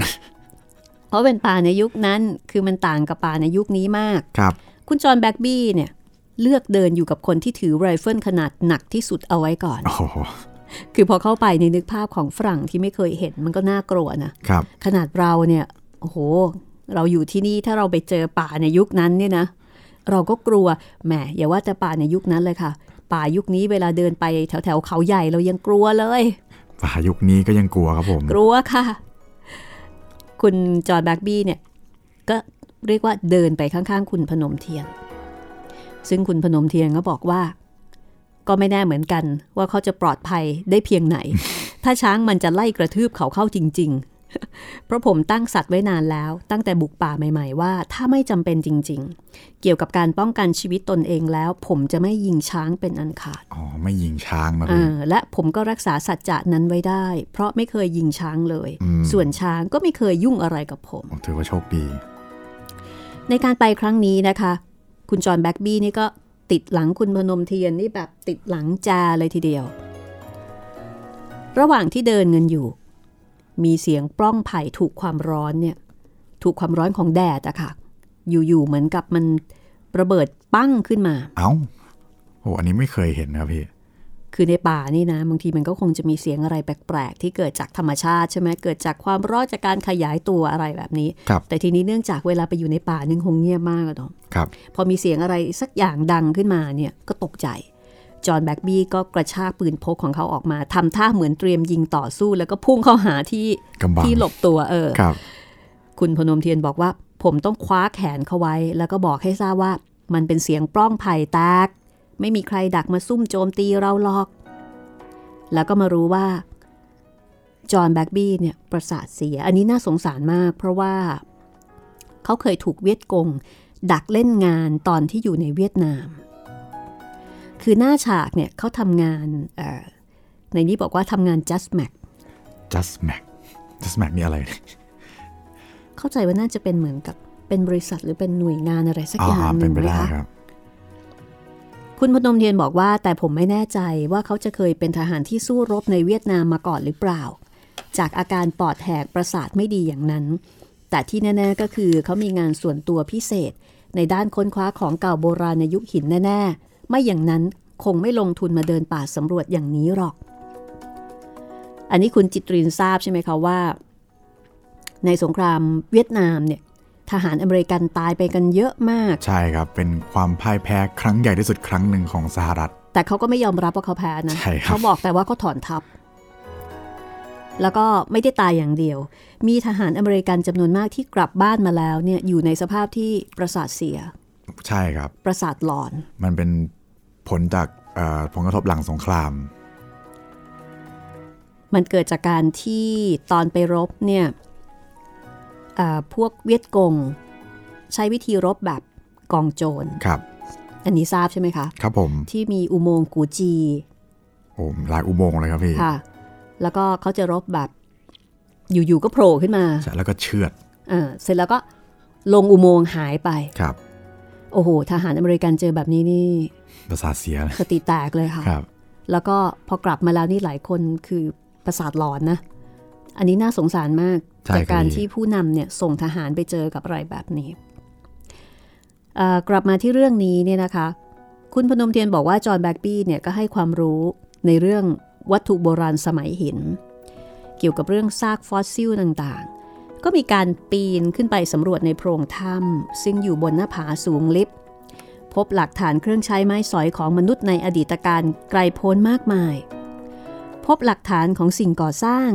เพราะเป็นป่าในยุคนั้นคือมันต่างกับป่าในยุคนี้มากครับ คุณจอห์นแบ็กบี้เนี่ยเลือกเดินอยู่กับคนที่ถือไรเฟิลขนาดหนักที่สุดเอาไว้ก่อนโอ้โหคือพอเข้าไปในนึกภาพของฝรั่งที่ไม่เคยเห็นมันก็น่ากลัวนะครับ ขนาดเราเนี่ยโอ้โห เราอยู่ที่นี่ถ้าเราไปเจอป่าในยุคนั้นเนี่ยนะ เราก็กลัวแหมอย่าว่าแต่ป่าในยุคนั้นเลยค่ะ ป่ายุคนี้เวลาเดินไปแถวแถวๆเขาใหญ่เรายังกลัวเลยป่ายุคนี้ก็ยังกลัวครับผม กลัวค่ะ คุณจอห์นแบ็กบี้เนี่ยก็เรียกว่าเดินไปข้างๆ คุณพนมเทียน ซึ่งคุณพนมเทียนก็บอกว่า ก็ไม่แน่เหมือนกันว่าเขาจะปลอดภัยได้เพียงไหน ถ้าช้างมันจะไล่กระทืบเขาเข้าจริงๆ เพราะผมตั้งสัตย์ไว้นานแล้ว ตั้งแต่บุกป่าใหม่ ๆ ว่าถ้าไม่จำเป็นจริง ๆ เกี่ยวกับการป้องกันชีวิตตนเองแล้ว ผมจะไม่ยิงช้างเป็นอันขาดอ๋อไม่ยิงช้างนะเอพี่อและผมก็รักษาสัจจะนั้นไว้ได้ เพราะไม่เคยยิงช้างเลยอืมส่วนช้างก็ไม่เคยยุ่งอะไรกับผมผมถือว่าโชคดี ในการไปครั้งนี้นะคะ คุณจอห์นแบ็กบี้นี่ก็ติดหลังคุณพนมเทียนนี่แบบติดหลังแจเลยทีเดียว ระหว่างที่เดินกันอยู่ มีเสียงปล้องไผ่ถูกความร้อนเนี่ยถูกความร้อนของแดดอะค่ะ อยู่ ๆ เหมือนกับมันระเบิดปั้งขึ้นมา เอ้าโอ้อันนี้ไม่เคยเห็นนะครับพี่ คือในป่านี่นะ บางทีมันก็คงจะมีเสียงอะไรแปลก ๆ ที่เกิดจากธรรมชาติใช่ไหมเกิดจากความร้อนจากการขยายตัวอะไรแบบนี้ครับแต่ทีนี้เนื่องจากเวลาไปอยู่ในป่ามันคงเงียบมากอะเนาะครับพอมีเสียงอะไรสักอย่างดังขึ้นมาเนี่ยก็ตกใจ จอห์นแบ็กบี้ก็กระชากปืนพกของเขาออกมาทำท่าเหมือนเตรียมยิงต่อสู้ แล้วก็พุ่งเข้าหาที่กำบังที่หลบตัวเออครับคุณพนมเทียนบอกว่า ผมต้องคว้าแขนเขาไว้ แล้วก็บอกให้ทราบว่า มันเป็นเสียงปล้องไผ่แตก ไม่มีใครดักมาซุ่มโจมตีเราหรอก แล้วก็มารู้ว่าจอห์นแบ็กบี้เนี่ยประสาทเสีย อันนี้น่าสงสารมาก เพราะว่าเขาเคยถูกเวียดกง ดักเล่นงานตอนที่อยู่ในเวียดนาม คือหน้าฉากเนี่ยเขาทำงานเอ่อในนี้บอกว่าทำงาน just mac just mac just mac นี่อะไร เข้าใจว่าน่าจะเป็นเหมือนกับเป็นบริษัทหรือเป็นหน่วยงานอะไรสักอ๋ออย่างหเป็นึ่นงไปไหมได้คะครับคุณพนมเทียนบอกว่า แต่ผมไม่แน่ใจว่าเขาจะเคยเป็นทหารที่สู้รบในเวียดนามมาก่อนหรือเปล่า จากอาการปอดแหกประสาทไม่ดีอย่างนั้น แต่ที่แน่ๆก็คือเขามีงานส่วนตัวพิเศษ ในด้านค้นคว้าของเก่าโบราณในยุคหินแน่ๆ ไม่อย่างนั้นคงไม่ลงทุนมาเดินป่าสำรวจอย่างนี้หรอก อันนี้คุณจิตรินทราบใช่ไหมคะว่า ในสงครามเวียดนามเนี่ยทหารอเมริกันตายไปกันเยอะมาก ใช่ครับ เป็นความพ่ายแพ้ครั้งใหญ่ที่สุดครั้งหนึ่งของสหรัฐ แต่เขาก็ไม่ยอมรับว่าเขาแพ้นะใช่ครับเขาบอกแต่ว่าเขาถอนทัพ แล้วก็ไม่ได้ตายอย่างเดียว มีทหารอเมริกันจำนวนมากที่กลับบ้านมาแล้วเนี่ยอยู่ในสภาพที่ประสาทเสีย ใช่ครับ ประสาทหลอน มันเป็น ผลจากเอ่อผลกระทบหลังสงคราม มันเกิดจากการที่ตอนไปรบเนี่ยอ่าพวกเวียดกง ใช้วิธีรบแบบกองโจรครับอันนี้ทราบใช่ไหมคะ ครับผม ที่มีอุโมงค์กูจีโอ้หลายอุโมงค์เลยครับพี่ ค่ะ แล้วก็เขาจะรบแบบ อยู่ๆก็โผล่ขึ้นมา ใช่ แล้วก็เชือดเออเสร็จแล้วก็ลงอุโมงค์หายไป ครับโอ้โห ทหารอเมริกันเจอแบบนี้นี่ประสาทเสียนสติแตกเลยค่ะครับ แล้วก็พอกลับมาแล้วนี่หลายคนคือประสาทหลอนนะ อันนี้น่าสงสารมากใช่จากการครับที่ผู้นำเนี่ยส่งทหารไปเจอกับอะไรแบบนี้เอ่อกลับมาที่เรื่องนี้เนี่ยนะคะ คุณพนมเทียนบอกว่าจอห์นแบ็กบี้เนี่ยก็ให้ความรู้ในเรื่องวัตถุโบราณสมัยหิน เกี่ยวกับเรื่องซากฟอสซิลต่างๆ ก็มีการปีนขึ้นไปสำรวจในโพรงถ้ำซึ่งอยู่บนหน้าผาสูงลิบพบหลักฐานเครื่องใช้ไม้สอยของมนุษย์ในอดีตการไกลโพ้นมากมาย พบหลักฐานของสิ่งก่อสร้าง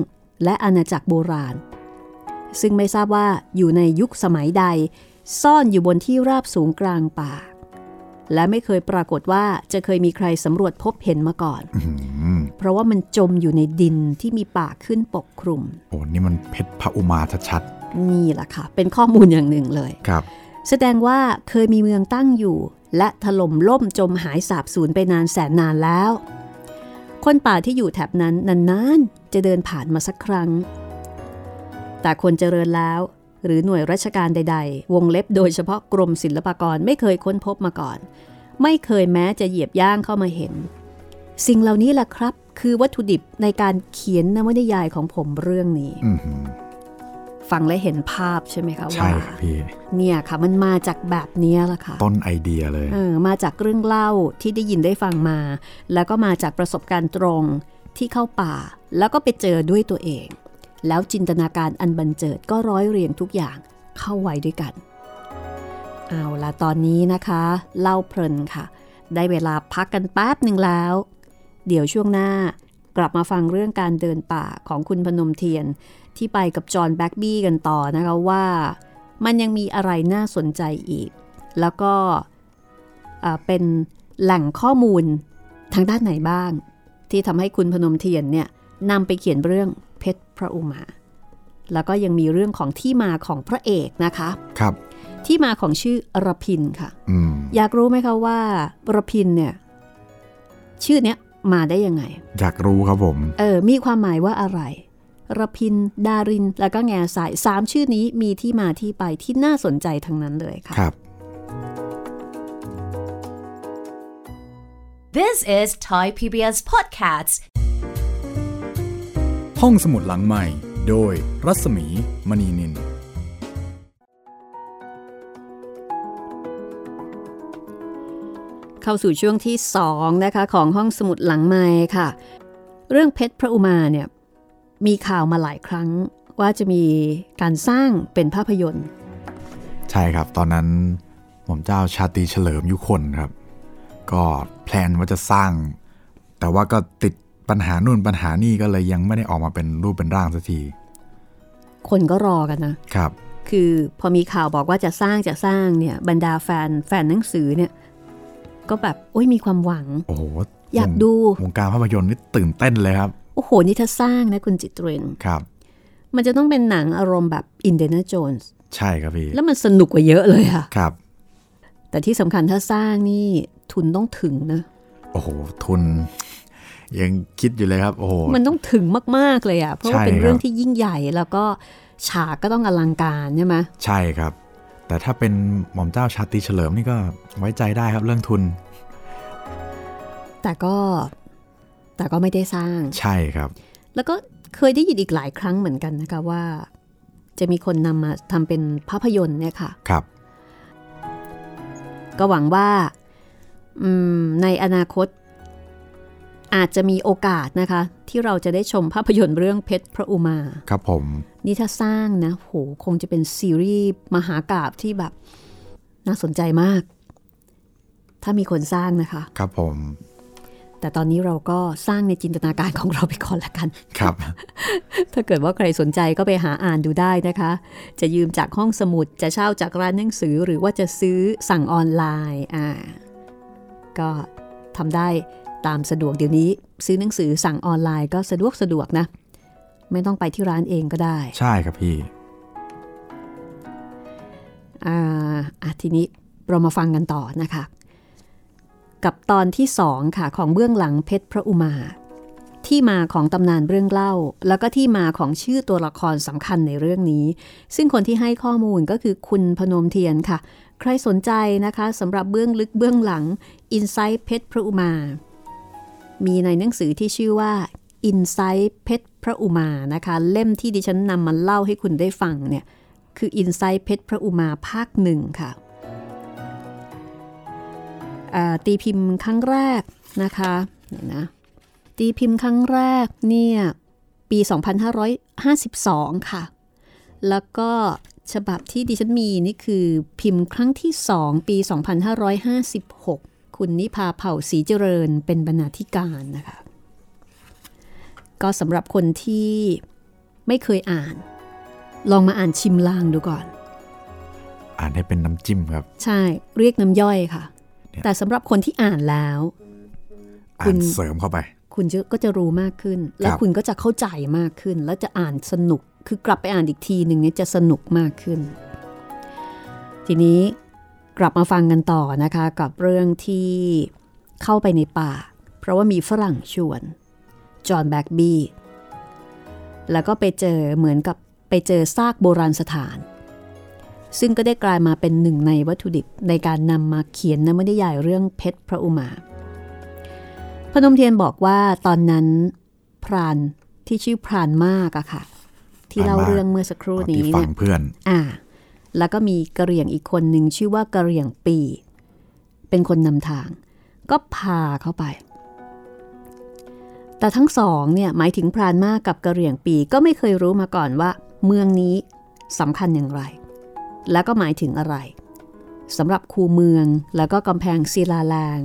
และอาณาจักรโบราณ ซึ่งไม่ทราบว่าอยู่ในยุคสมัยใด ซ่อนอยู่บนที่ราบสูงกลางป่า และไม่เคยปรากฏว่าจะเคยมีใครสำรวจพบเห็นมาก่อนอืมเพราะว่ามันจมอยู่ในดินที่มีป่าขึ้นปกคลุม โอ้ นี่มันเพชรพระอุมาชัดนี่แหละค่ะ เป็นข้อมูลอย่างหนึ่งเลยๆครับ แสดงว่าเคยมีเมืองตั้งอยู่ และถล่มล่มจมหายสาบสูญไปนานแสนนานแล้ว คนป่าที่อยู่แถบนั้นนานๆ จะเดินผ่านมาสักครั้ง แต่คนเจริญแล้ว หรือหน่วยราชการใด ๆ วงเล็บโดยเฉพาะกรมศิลปากรไม่เคยค้นพบมาก่อน ไม่เคยแม้จะเหยียบย่างเข้ามาเห็น สิ่งเหล่านี้แหละครับ คือวัตถุดิบในการเขียนนวนิยายของผมเรื่องนี้อือหือฟังและเห็นภาพใช่ไหมคะใช่ว่าครับพี่เนี่ยค่ะมันมาจากแบบเนี้ยแหละค่ะ ต้นไอเดียเลยเออมาจากเรื่องเล่าที่ได้ยินได้ฟังมา แล้วก็มาจากประสบการณ์ตรงที่เข้าป่า แล้วก็ไปเจอด้วยตัวเอง แล้วจินตนาการอันบันเจิดก็ร้อยเรียงทุกอย่างเข้าไว้ด้วยกัน เอาละตอนนี้นะคะ เล่าเพลินค่ะ ได้เวลาพักกันแป๊บหนึ่งแล้ว เดี๋ยวช่วงหน้ากลับมาฟังเรื่องการเดินป่าของคุณพนมเทียน ที่ไปกับจอห์นแบ็กบี้กันต่อนะคะว่ามันยังมีอะไรน่าสนใจอีก แล้วก็เป็นแหล่งข้อมูลทางด้านไหนบ้าง ที่ทำให้คุณพนมเทียนเนี่ย นำไปเขียนเรื่องเพชรพระอุมา แล้วก็ยังมีเรื่องของที่มาของพระเอกนะคะ ครับ ที่มาของชื่อระพินค่ะอืมอยากรู้ไหมคะว่าระพินเนี่ย ชื่อเนี้ยมาได้ยังไง อยากรู้ครับผม เออ มีความหมายว่าอะไรระพิน ดาริน แล้วก็แง่สายสามชื่อนี้มีที่มาที่ไปที่น่าสนใจทั้งนั้นเลยค่ะ ครับ This is Thai PBS Podcasts. ห้องสมุดหลังใหม่ โดยรัศมีมณีนิน เข้าสู่ช่วงที่2นะคะของห้องสมุดหลังไม้ค่ะ เรื่องเพชรพระอุมาเนี่ยมีข่าวมาหลายครั้งว่าจะมีการสร้างเป็นภาพยนตร์ ใช่ครับ ตอนนั้นหม่อมเจ้าชาตรีเฉลิมยุคนครับ ก็แพลนว่าจะสร้าง แต่ว่าก็ติด ปัญหานู่นปัญหานี่ก็เลยยังไม่ได้ออกมาเป็นรูปเป็นร่างสักที คนก็รอกันนะครับ คือพอมีข่าวบอกว่าจะสร้างจะสร้างเนี่ยบรรดาแฟนแฟนหนังสือเนี่ย ก็แบบโอ้ยมีความหวัง โอ้โหอยากดูวงการภาพยนตร์นี่ตื่นเต้นเลยครับ โอ้โห นี่ถ้าสร้างนะคุณจิตเรนครับ มันจะต้องเป็นหนังอารมณ์แบบอินเดน a โจนส์ใช่ครับพี่ แล้วมันสนุกกว่าเยอะเลยอะครับ แต่ที่สำคัญถ้าสร้างนี่ทุนต้องถึงนะ โอ้โห ทุน ยังคิดอยู่เลยครับโอ้โหมันต้องถึงมากๆเลยอะเพราะว่าใช่เป็นครับเรื่องที่ยิ่งใหญ่แล้วก็ฉากก็ต้องอลังการใช่ไหมใช่ครับ แต่ถ้าเป็นหม่อมเจ้าชาตรีเฉลิมนี่ก็ไว้ใจได้ครับเรื่องทุน แต่ก็แต่ก็ไม่ได้สร้างใช่ครับ แล้วก็เคยได้ยินอีกหลายครั้งเหมือนกันนะคะว่า จะมีคนนำมาทำเป็นภาพยนตร์เนี่ยค่ะครับ ก็หวังว่าอืมในอนาคต อาจจะมีโอกาสนะคะ ที่เราจะได้ชมภาพยนตร์เรื่องเพชรพระอุมา ครับผม นี่ถ้าสร้างนะโหคงจะเป็นซีรีส์มหากาบที่แบบน่าสนใจมาก ถ้ามีคนสร้างนะคะ ครับผม แต่ตอนนี้เราก็สร้างในจินตนาการของเราไปก่อนละกัน ครับ ถ้าเกิดว่าใครสนใจก็ไปหาอ่านดูได้นะคะ จะยืมจากห้องสมุดจะเช่าจากร้านหนังสือหรือว่าจะซื้อสั่งออนไลน์อ่าก็ทำได้ ตามสะดวกเดี๋ยวนี้ ซื้อหนังสือสั่งออนไลน์ก็สะดวกสะดวกนะ ไม่ต้องไปที่ร้านเองก็ได้ ใช่ครับพี่อ่าอะทีนี้เรามาฟังกันต่อนะคะ กับตอนที่สองค่ะของเบื้องหลังเพชรพระอุมาที่ที่มาของตำนานเรื่องเล่า แล้วก็ที่มาของชื่อตัวละครสำคัญในเรื่องนี้ ซึ่งคนที่ให้ข้อมูลก็คือคุณพนมเทียนค่ะ ใครสนใจนะคะสำหรับเบื้องลึกเบื้องหลัง Insight เพชรพระอุมา มีในหนังสือที่ชื่อว่า Insight เพชรพระอุมานะคะ เล่มที่ดิฉันนำมาเล่าให้คุณได้ฟังเนี่ย คือ Insight เพชรพระอุมาภาคหนึ่งค่ะตีพิมพ์ครั้งแรกนะคะเดี๋ยนะตีพิมพ์ครั้งแรกเนี่ยปี 2552 ค่ะ แล้วก็ฉบับที่ดิฉันมีนี่คือพิมพ์ครั้งที่ 2 ปี 2556 คุณนิพาเผ่าศรีเจริญเป็นบรรณาธิการนะคะ ก็สำหรับคนที่ไม่เคยอ่าน ลองมาอ่านชิมลางดูก่อน อ่านให้เป็นน้ำจิ้มครับ ใช่เรียกน้ำย่อยค่ะเนี่ยแต่สำหรับคนที่อ่านแล้วคุอ่านณเสริมเข้าไป คุณจะก็จะรู้มากขึ้น และครับคุณก็จะเข้าใจมากขึ้น แล้วจะอ่านสนุกคือกลับไปอ่านอีกทีหนึ่งเนี่ยจะสนุกมากขึ้น ทีนี้ กลับมาฟังกันต่อนะคะ กับเรื่องที่เข้าไปในป่า เพราะว่ามีฝรั่งชวน จอห์นแบ็กบี้ แล้วก็ไปเจอเหมือนกับไปเจอซากโบราณสถาน ซึ่งก็ได้กลายมาเป็นหนึ่งในวัตถุดิบในการนำมาเขียนนวนิยายเรื่องเพชรพระอุมา พนมเทียนบอกว่าตอนนั้นพรานที่ชื่อพรานมากอะค่ะ ที่เล่าพรานมากเรื่องเมื่อสักครู่นี้ที่ฟัเนี่งยเพื่อน อ่า แล้วก็มีกระเหรี่ยงอีกคนหนึ่งชื่อว่ากระเหรี่ยงปี เป็นคนนำทาง ก็พาเข้าไป แต่ทั้งสองเนี่ยหมายถึงพรานมากกับกระเหรี่ยงปีก็ไม่เคยรู้มาก่อนว่า เมืองนี้สำคัญอย่างไร แล้วก็หมายถึงอะไรสำหรับคูเมืองแล้วก็กำแพงศิลาแรง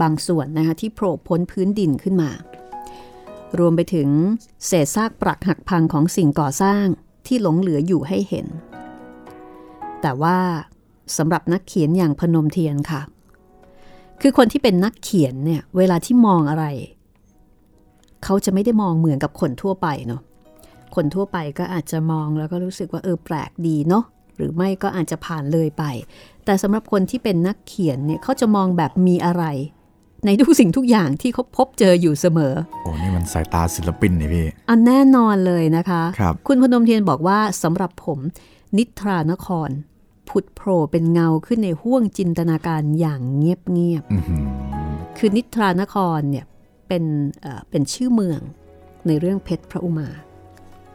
บางส่วนนะคะที่โผล่พ้นพื้นดินขึ้นมา รวมไปถึงเศษซากปรักหักพังของสิ่งก่อสร้างที่หลงเหลืออยู่ให้เห็น แต่ว่าสำหรับนักเขียนอย่างพนมเทียนค่ะ คือคนที่เป็นนักเขียนเนี่ยเวลาที่มองอะไร เขาจะไม่ได้มองเหมือนกับคนทั่วไปเนาะคนทั่วไปก็อาจจะมองแล้วก็รู้สึกว่าเออแปลกดีเนาะหรือไม่ก็อาจจะผ่านเลยไป แต่สำหรับคนที่เป็นนักเขียนเนี่ยเขาจะมองแบบมีอะไร ในทุกสิ่งทุกอย่างที่เขาพบเจออยู่เสมอ โอ้นี่มันสายตาศิลปินนี่พี่อันแน่นอนเลยนะคะ ครับ คุณพนมเทียนบอกว่าสำหรับผมนิทรานคร ผุดโผล่เป็นเงาขึ้นในห้วงจินตนาการอย่างเงียบอือหือๆคือนิทรานครเนี่ยเป็นเอ่อเป็นชื่อเมืองในเรื่องเพชรพระอุมา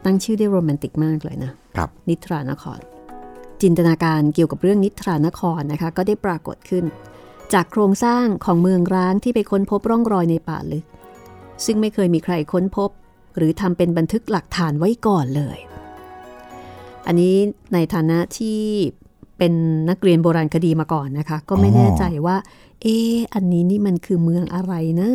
ตั้งชื่อได้โรแมนติกมากเลยนะครับ นิทรานคร จินตนาการเกี่ยวกับเรื่องนิทรานครนะคะ ก็ได้ปรากฏขึ้น จากโครงสร้างของเมืองร้างที่ไปค้นพบร่องรอยในป่าลึก ซึ่งไม่เคยมีใครค้นพบ หรือทำเป็นบันทึกหลักฐานไว้ก่อนเลย อันนี้ในฐานะที่ เป็นนักเรียนโบราณคดีมาก่อนนะคะ ก็ไม่อ๋อแน่ใจว่า เอ๊ะอันนี้นี่มันคือเมืองอะไรนะ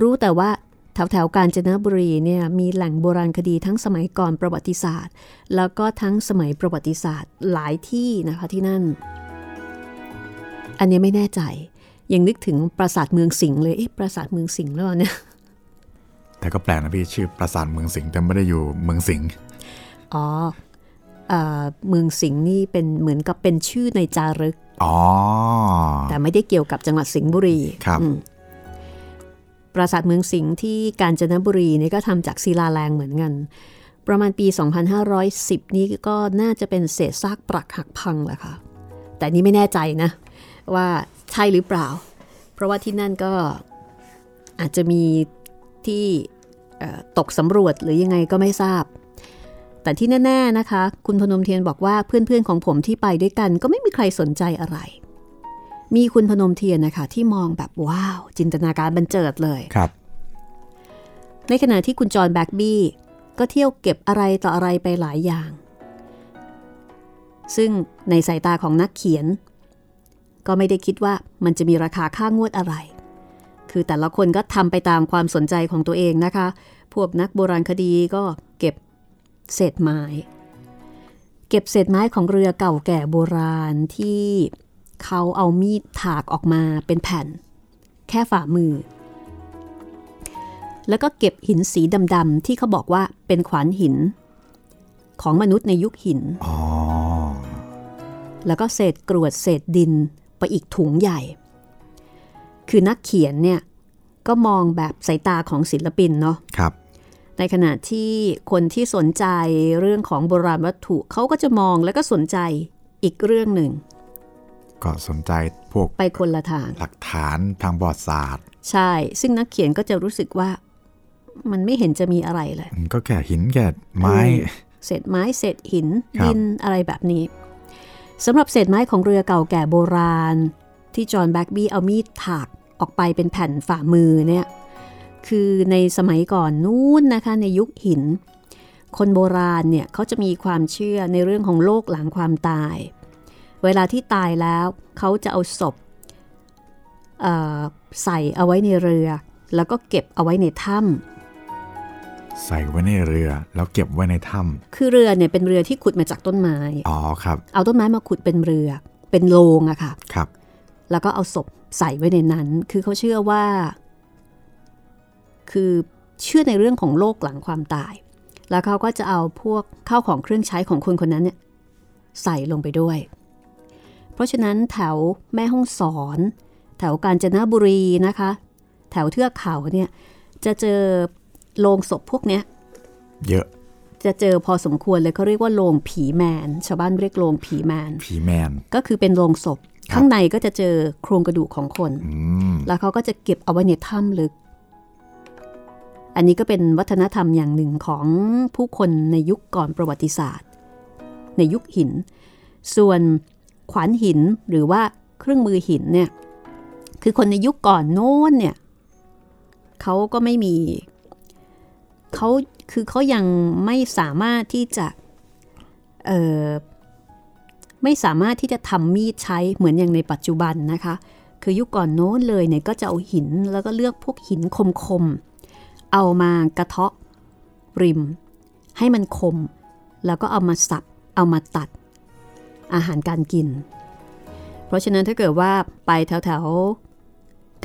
รู้แต่ว่าแถวแถวๆกาญจนบุรีเนี่ยมีแหล่งโบราณคดีทั้งสมัยก่อนประวัติศาสตร์ แล้วก็ทั้งสมัยประวัติศาสตร์หลายที่นะคะที่นั่น อันนี้ไม่แน่ใจ ยังนึกถึงปราสาทเมืองสิงห์เลยเอ๊ะปราสาทเมืองสิงห์แล้วเนี่ยแต่ก็แปลกนะพี่ชื่อปราสาทเมืองสิงห์แต่ไม่ได้อยู่เมืองสิงห์อ๋อ เอ่อเมืองสิงห์นี่เป็นเหมือนกับเป็นชื่อในจารึกอ๋อแต่ไม่ได้เกี่ยวกับจังหวัดสิงห์บุรีครับอืมปราสาทเมืองสิงห์ที่กาญจนบุรีนี่ก็ทำจากศิลาแรงเหมือนกัน ประมาณปี 2510 นี้ก็น่าจะเป็นเศษซากปรักหักพังแหละค่ะ แต่นี่ไม่แน่ใจนะ ว่าใช่หรือเปล่า เพราะว่าที่นั่นก็อาจจะมีที่เอ่อตกสำรวจหรือยังไงก็ไม่ทราบ แต่ที่แน่ ๆนะคะ คุณพนมเทียนบอกว่าเพื่อนๆของผมที่ไปด้วยกันก็ไม่มีใครสนใจอะไร มีคุณพนมเทียนนะคะที่มองแบบ wow จินตนาการบรรเจิดเลยครับ ในขณะที่คุณจอห์นแบ็กบี้ก็เที่ยวเก็บอะไรต่ออะไรไปหลายอย่าง ซึ่งในสายตาของนักเขียน ก็ไม่ได้คิดว่ามันจะมีราคาค่างวดอะไร คือแต่ละคนก็ทำไปตามความสนใจของตัวเองนะคะ พวกนักโบราณคดีก็ เก็บเศษไม้ เก็บเศษไม้ของเรือเก่าแก่โบราณที่เขาเอามีดถากออกมาเป็นแผ่น แค่ฝ่ามือ แล้วก็เก็บหินสีดำๆที่เขาบอกว่าเป็นขวานหิน ของมนุษย์ในยุคหินอ๋อแล้วก็เศษกรวดเศษดินไปอีกถุงใหญ่ คือนักเขียนเนี่ยก็มองแบบสายตาของศิลปินเนาะครับ ในขณะที่คนที่สนใจเรื่องของโบราณวัตถุเขาก็จะมองแล้วก็สนใจอีกเรื่องหนึ่ง ก็สนใจพวกไปคนละทาง หลักฐานทางบอดศาสตร์ ใช่ ซึ่งนักเขียนก็จะรู้สึกว่า มันไม่เห็นจะมีอะไรเลย ก็แค่หินแค่ไม้ เศษไม้เศษหินครับดินอะไรแบบนี้สำหรับเศษไม้ของเรือเก่าแก่โบราณ ที่จอห์นแบ็กบี้เอามีดถากออกไปเป็นแผ่นฝ่ามือเนี่ย คือในสมัยก่อนนู้นนะคะในยุคหิน คนโบราณเนี่ยเขาจะมีความเชื่อในเรื่องของโลกหลังความตาย เวลาที่ตายแล้วเขาจะเอาศพเอ่อใส่เอาไว้ในเรือ แล้วก็เก็บเอาไว้ในถ้ำใส่ไว้ในเรือแล้วเก็บไว้ในถ้คือเรือเนี่ยเป็นเรือที่ขุดมาจากต้นไม้ำอ๋อครับเอาต้นไม้มาขุดเป็นเรือเป็นโรงอะค่ะครับ แล้วก็เอาศพใส่ไว้ในนั้น คือเขาเชื่อว่า คือเชื่อในเรื่องของโลกหลังความตาย แล้วเขาก็จะเอาพวกข้าวของเครื่องใช้ของคนคนนั้นเนี่ยใส่ลงไปด้วย เพราะฉะนั้นแถวแม่ห้องสอน แถวกาญจนบุรีนะคะ แถวเทือกเขาเนี่ยจะเจอโลงศพพวกเนี้ยเยอะจะเจอพอสมควรเลยเขาเรียกว่าโลงผีแมน ชาวบ้านเรียกโลงผีแมน ผีแมน ก็คือเป็นโลงศพครับข้างในก็จะเจอโครงกระดูกของคนอืมแล้วเขาก็จะเก็บเอาไว้ในถ้ำลึก อันนี้ก็เป็นวัฒนธรรมอย่างหนึ่งของผู้คนในยุคก่อนประวัติศาสตร์ ในยุคหิน ส่วนขวานหินหรือว่าเครื่องมือหินเนี่ยคือคนในยุคก่อนโน้นเนี่ยเขาก็ไม่มีเขาคือเขายังไม่สามารถที่จะไม่สามารถที่จะทำมีดใช้เหมือนอย่างในปัจจุบันนะคะ คือยุคก่อนโน้นเลยเนี่ยก็จะเอาหินแล้วก็เลือกพวกหินคมๆ เอามากระเทาะ ริม ให้มันคม แล้วก็เอามาสับ เอามาตัด อาหารการกิน เพราะฉะนั้นถ้าเกิดว่าไปแถวแถว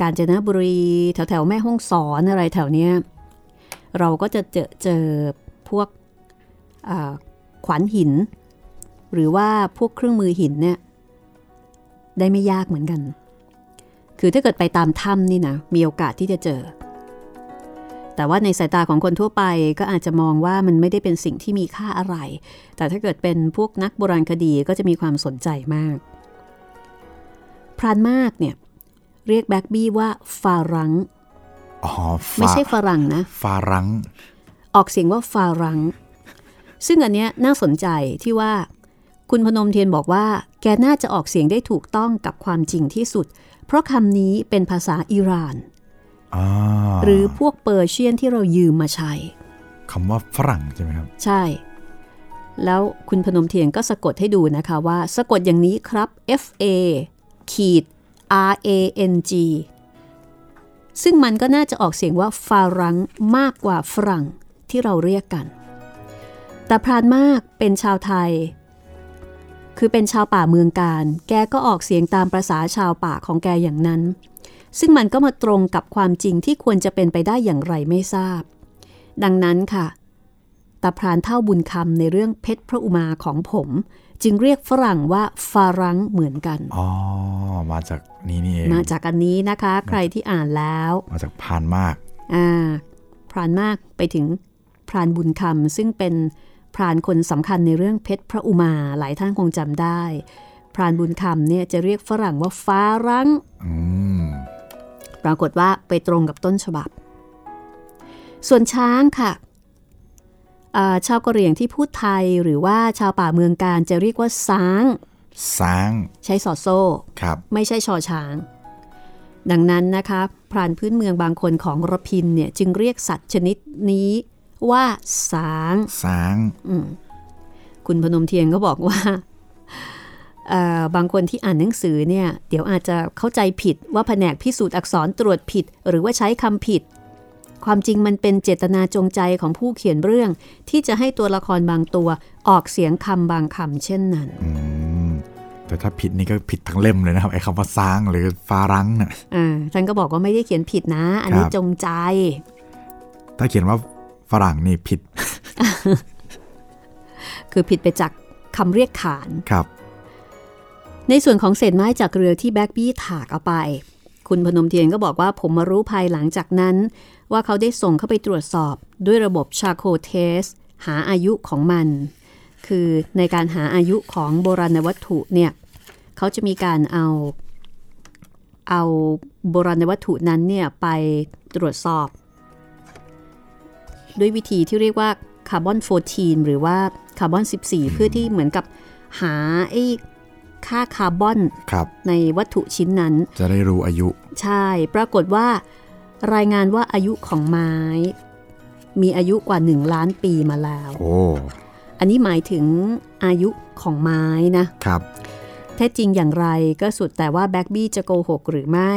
กาญจนบุรี แถวแถวแม่ห้องสอนอะไรแถวเนี้ยเราก็จะเจอเจอพวกขวานหิน หรือว่าพวกเครื่องมือหินเนี่ยได้ไม่ยากเหมือนกัน คือถ้าเกิดไปตามถ้ำนี่นะมีโอกาสที่จะเจอ แต่ว่าในสายตาของคนทั่วไปก็อาจจะมองว่ามันไม่ได้เป็นสิ่งที่มีค่าอะไร แต่ถ้าเกิดเป็นพวกนักโบราณคดีก็จะมีความสนใจมาก พรานมากเนี่ยเรียกแบ็กบี้ว่าฟารังอ๋อไม่ฟาใช่ฝรั่งนะ ฟารัง ออกเสียงว่าฟารัง ซึ่งอันเนี้ยน่าสนใจที่ว่า คุณพนมเทียนบอกว่า แกน่าจะออกเสียงได้ถูกต้องกับความจริงที่สุด เพราะคำนี้เป็นภาษาอิหร่านอ่า หรือพวกเปอร์เชียนที่เรายืมมาใช้คำว่าฝรั่งใช่ไหมครับ ใช่ แล้วคุณพนมเทียนก็สะกดให้ดูนะคะว่า สะกดอย่างนี้ครับ F A ขีด R A N G ซึ่งมันก็น่าจะออกเสียงว่าฟารังมากกว่าฝรั่งที่เราเรียกกัน แต่พรานมากเป็นชาวไทย คือเป็นชาวป่าเมืองการ แกก็ออกเสียงตามประษาชาวป่าของแกอย่างนั้น ซึ่งมันก็มาตรงกับความจริงที่ควรจะเป็นไปได้อย่างไรไม่ทราบ ดังนั้นค่ะตาพรานเท่าบุญคำในเรื่องเพชรพระอุมาของผม จึงเรียกฝรั่งว่าฟารังเหมือนกัน อ๋อ มาจากนี่นี่เองมาจากอันนี้นะคะ ใครที่อ่านแล้ว มาจากพานมาก อ่า พรานมากไปถึงพรานบุญคำซึ่งเป็นพรานคนสำคัญในเรื่องเพชรพระอุมาหลายท่านคงจำได้ พรานบุญคำเนี่ยจะเรียกฝรั่งว่าฟ้ารังอืม ปรากฏว่าไปตรงกับต้นฉบับ ส่วนช้างค่ะอ่าชาวกะเหรี่ยงที่พูดไทยหรือว่าชาวป่าเมืองการจะเรียกว่าซ้างซ้างใช้สอดโซ่ครับไม่ใช่ชอช้าง ดังนั้นนะคะพรานพื้นเมืองบางคนของรพินเนี่ยจึงเรียกสัตว์ชนิดนี้ว่าสางซ้างคุณพนมเทียนก็บอกว่าเอ่อ บางคนที่อ่านหนังสือเนี่ยเดี๋ยวอาจจะเข้าใจผิดว่าแผนกพิสูจน์อักษรตรวจผิด หรือว่าใช้คำผิด ความจริงมันเป็นเจตนาจงใจของผู้เขียนเรื่อง ที่จะให้ตัวละครบางตัวออกเสียงคำบางคำเช่นนั้นอืมแต่ถ้าผิดนี่ก็ผิดทั้งเล่มเลยนะครับไอ้คำว่าซ้างหรือฟารังน่ะอ่าท่านก็บอกว่าไม่ได้เขียนผิดนะ อันนี้ครับจงใจ ถ้าเขียนว่าฝรั่งนี่ผิด คือผิดไปจากคำเรียกขานครับ ในส่วนของเศษไม้จากเรือที่แบ็กบี้ถากเอาไป คุณพนมเทียนก็บอกว่าผมมารู้ภายหลังจากนั้น ว่าเขาได้ส่งเข้าไปตรวจสอบด้วยระบบชาโคเทส หาอายุของมัน คือในการหาอายุของโบราณวัตถุเนี่ยเขาจะมีการเอา เอาโบราณวัตถุนั้นเนี่ยไปตรวจสอบ ด้วยวิธีที่เรียกว่าคาร์บอน 14 หรือว่าคาร์บอน 14 เพื่อที่เหมือนกับหาไอ้ ค่าคาร์บอนครับในวัตถุชิ้นนั้น จะได้รู้อายุ ใช่ ปรากฏว่า รายงานว่าอายุของไม้ มีอายุกว่า 1 ล้านปีมาแล้วโอ้อันนี้หมายถึงอายุของไม้นะครับแท้จริงอย่างไรก็สุดแต่ว่าแบ็กบี้จะโกหกหรือไม่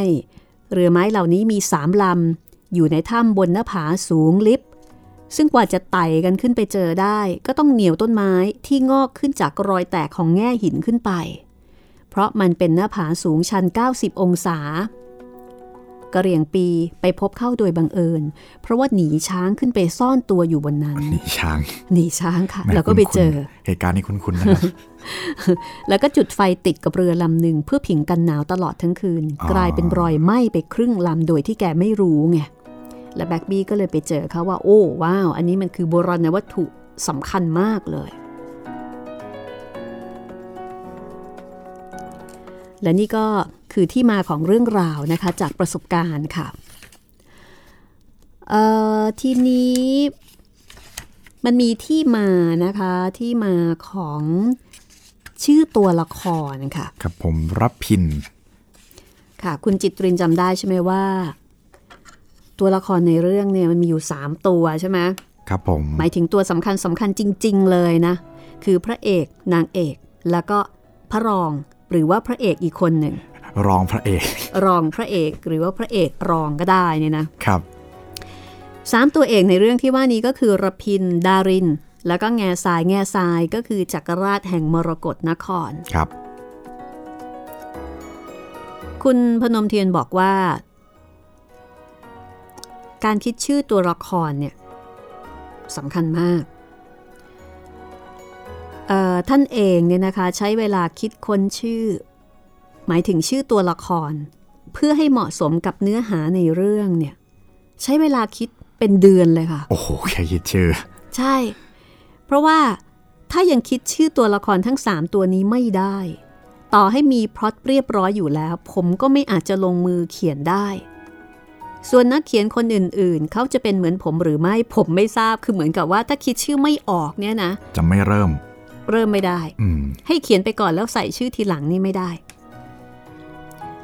เรือไม้เหล่านี้มีสามลำ อยู่ในถ้ำบนหน้าผาสูงลิบ ซึ่งกว่าจะไต่กันขึ้นไปเจอได้ ก็ต้องเหนียวต้นไม้ที่งอกขึ้นจากรอยแตกของแง่หินขึ้นไป เพราะมันเป็นหน้าผาสูงชัน 90 องศากระเหรียงปีไปพบเข้าโดยบังเอิญ เพราะว่าหนีช้างขึ้นไปซ่อนตัวอยู่บนนั้น หนีช้าง หนีช้างค่ะแหม่แล้วก็ไปคุ้นๆเจอ เหตุการณ์นี้คุ้นๆนะครับ แล้วก็จุดไฟติดกับเรือลำหนึ่งเพื่อผิงกันหนาวตลอดทั้งคืนอ๋อกลายเป็นรอยไหม้ไปครึ่งลำโดยที่แกไม่รู้ไง และแบ็กบี้ก็เลยไปเจอเขาว่า โอ้ว้าว อันนี้มันคือโบราณวัตถุสำคัญมากเลย และนี่ก็คือที่มาของเรื่องราวนะคะจากประสบการณ์ค่ะเอ่อทีนี้มันมีที่มานะคะที่มาของชื่อตัวละครค่ะ ครับผมรับพิน ค่ะ คุณจิตรินจำได้ใช่ไหมว่า ตัวละครในเรื่องเนี่ยมันมีอยู่ 3 ตัวใช่ไหมครับผม หมายถึงตัวสำคัญสำคัญจริง ๆ เลยนะ คือพระเอกนางเอก แล้วก็พระรอง หรือว่าพระเอกอีกคนหนึ่ง รองพระเอก รองพระเอกหรือว่าพระเอกรองก็ได้เนี่ยนะครับสามตัวเอกในเรื่องที่ว่านี้ก็คือรพิน ดาริน แล้วก็แง่ทรายแง่ทรายก็คือจักรราชแห่งมรกรนครครับ คุณพนมเทียนบอกว่า การคิดชื่อตัวละครเนี่ยสำคัญมากเอ่อ ท่านเองเนี่ยนะคะใช้เวลาคิดค้นชื่อ หมายถึงชื่อตัวละคร เพื่อให้เหมาะสมกับเนื้อหาในเรื่องเนี่ยใช้เวลาคิดเป็นเดือนเลยค่ะ โอ้โหแค่คิดชื่อ ใช่ เพราะว่าถ้ายังคิดชื่อตัวละครทั้ง 3 ตัวนี้ไม่ได้ ต่อให้มีพล็อตเรียบร้อยอยู่แล้ว ผมก็ไม่อาจจะลงมือเขียนได้ ส่วนนักเขียนคนอื่นๆ เขาจะเป็นเหมือนผมหรือไม่ผมไม่ทราบคือเหมือนกับว่าถ้าคิดชื่อไม่ออกเนี่ยนะ จะไม่เริ่ม เริ่มไม่ได้อืมให้เขียนไปก่อนแล้วใส่ชื่อทีหลังนี่ไม่ได้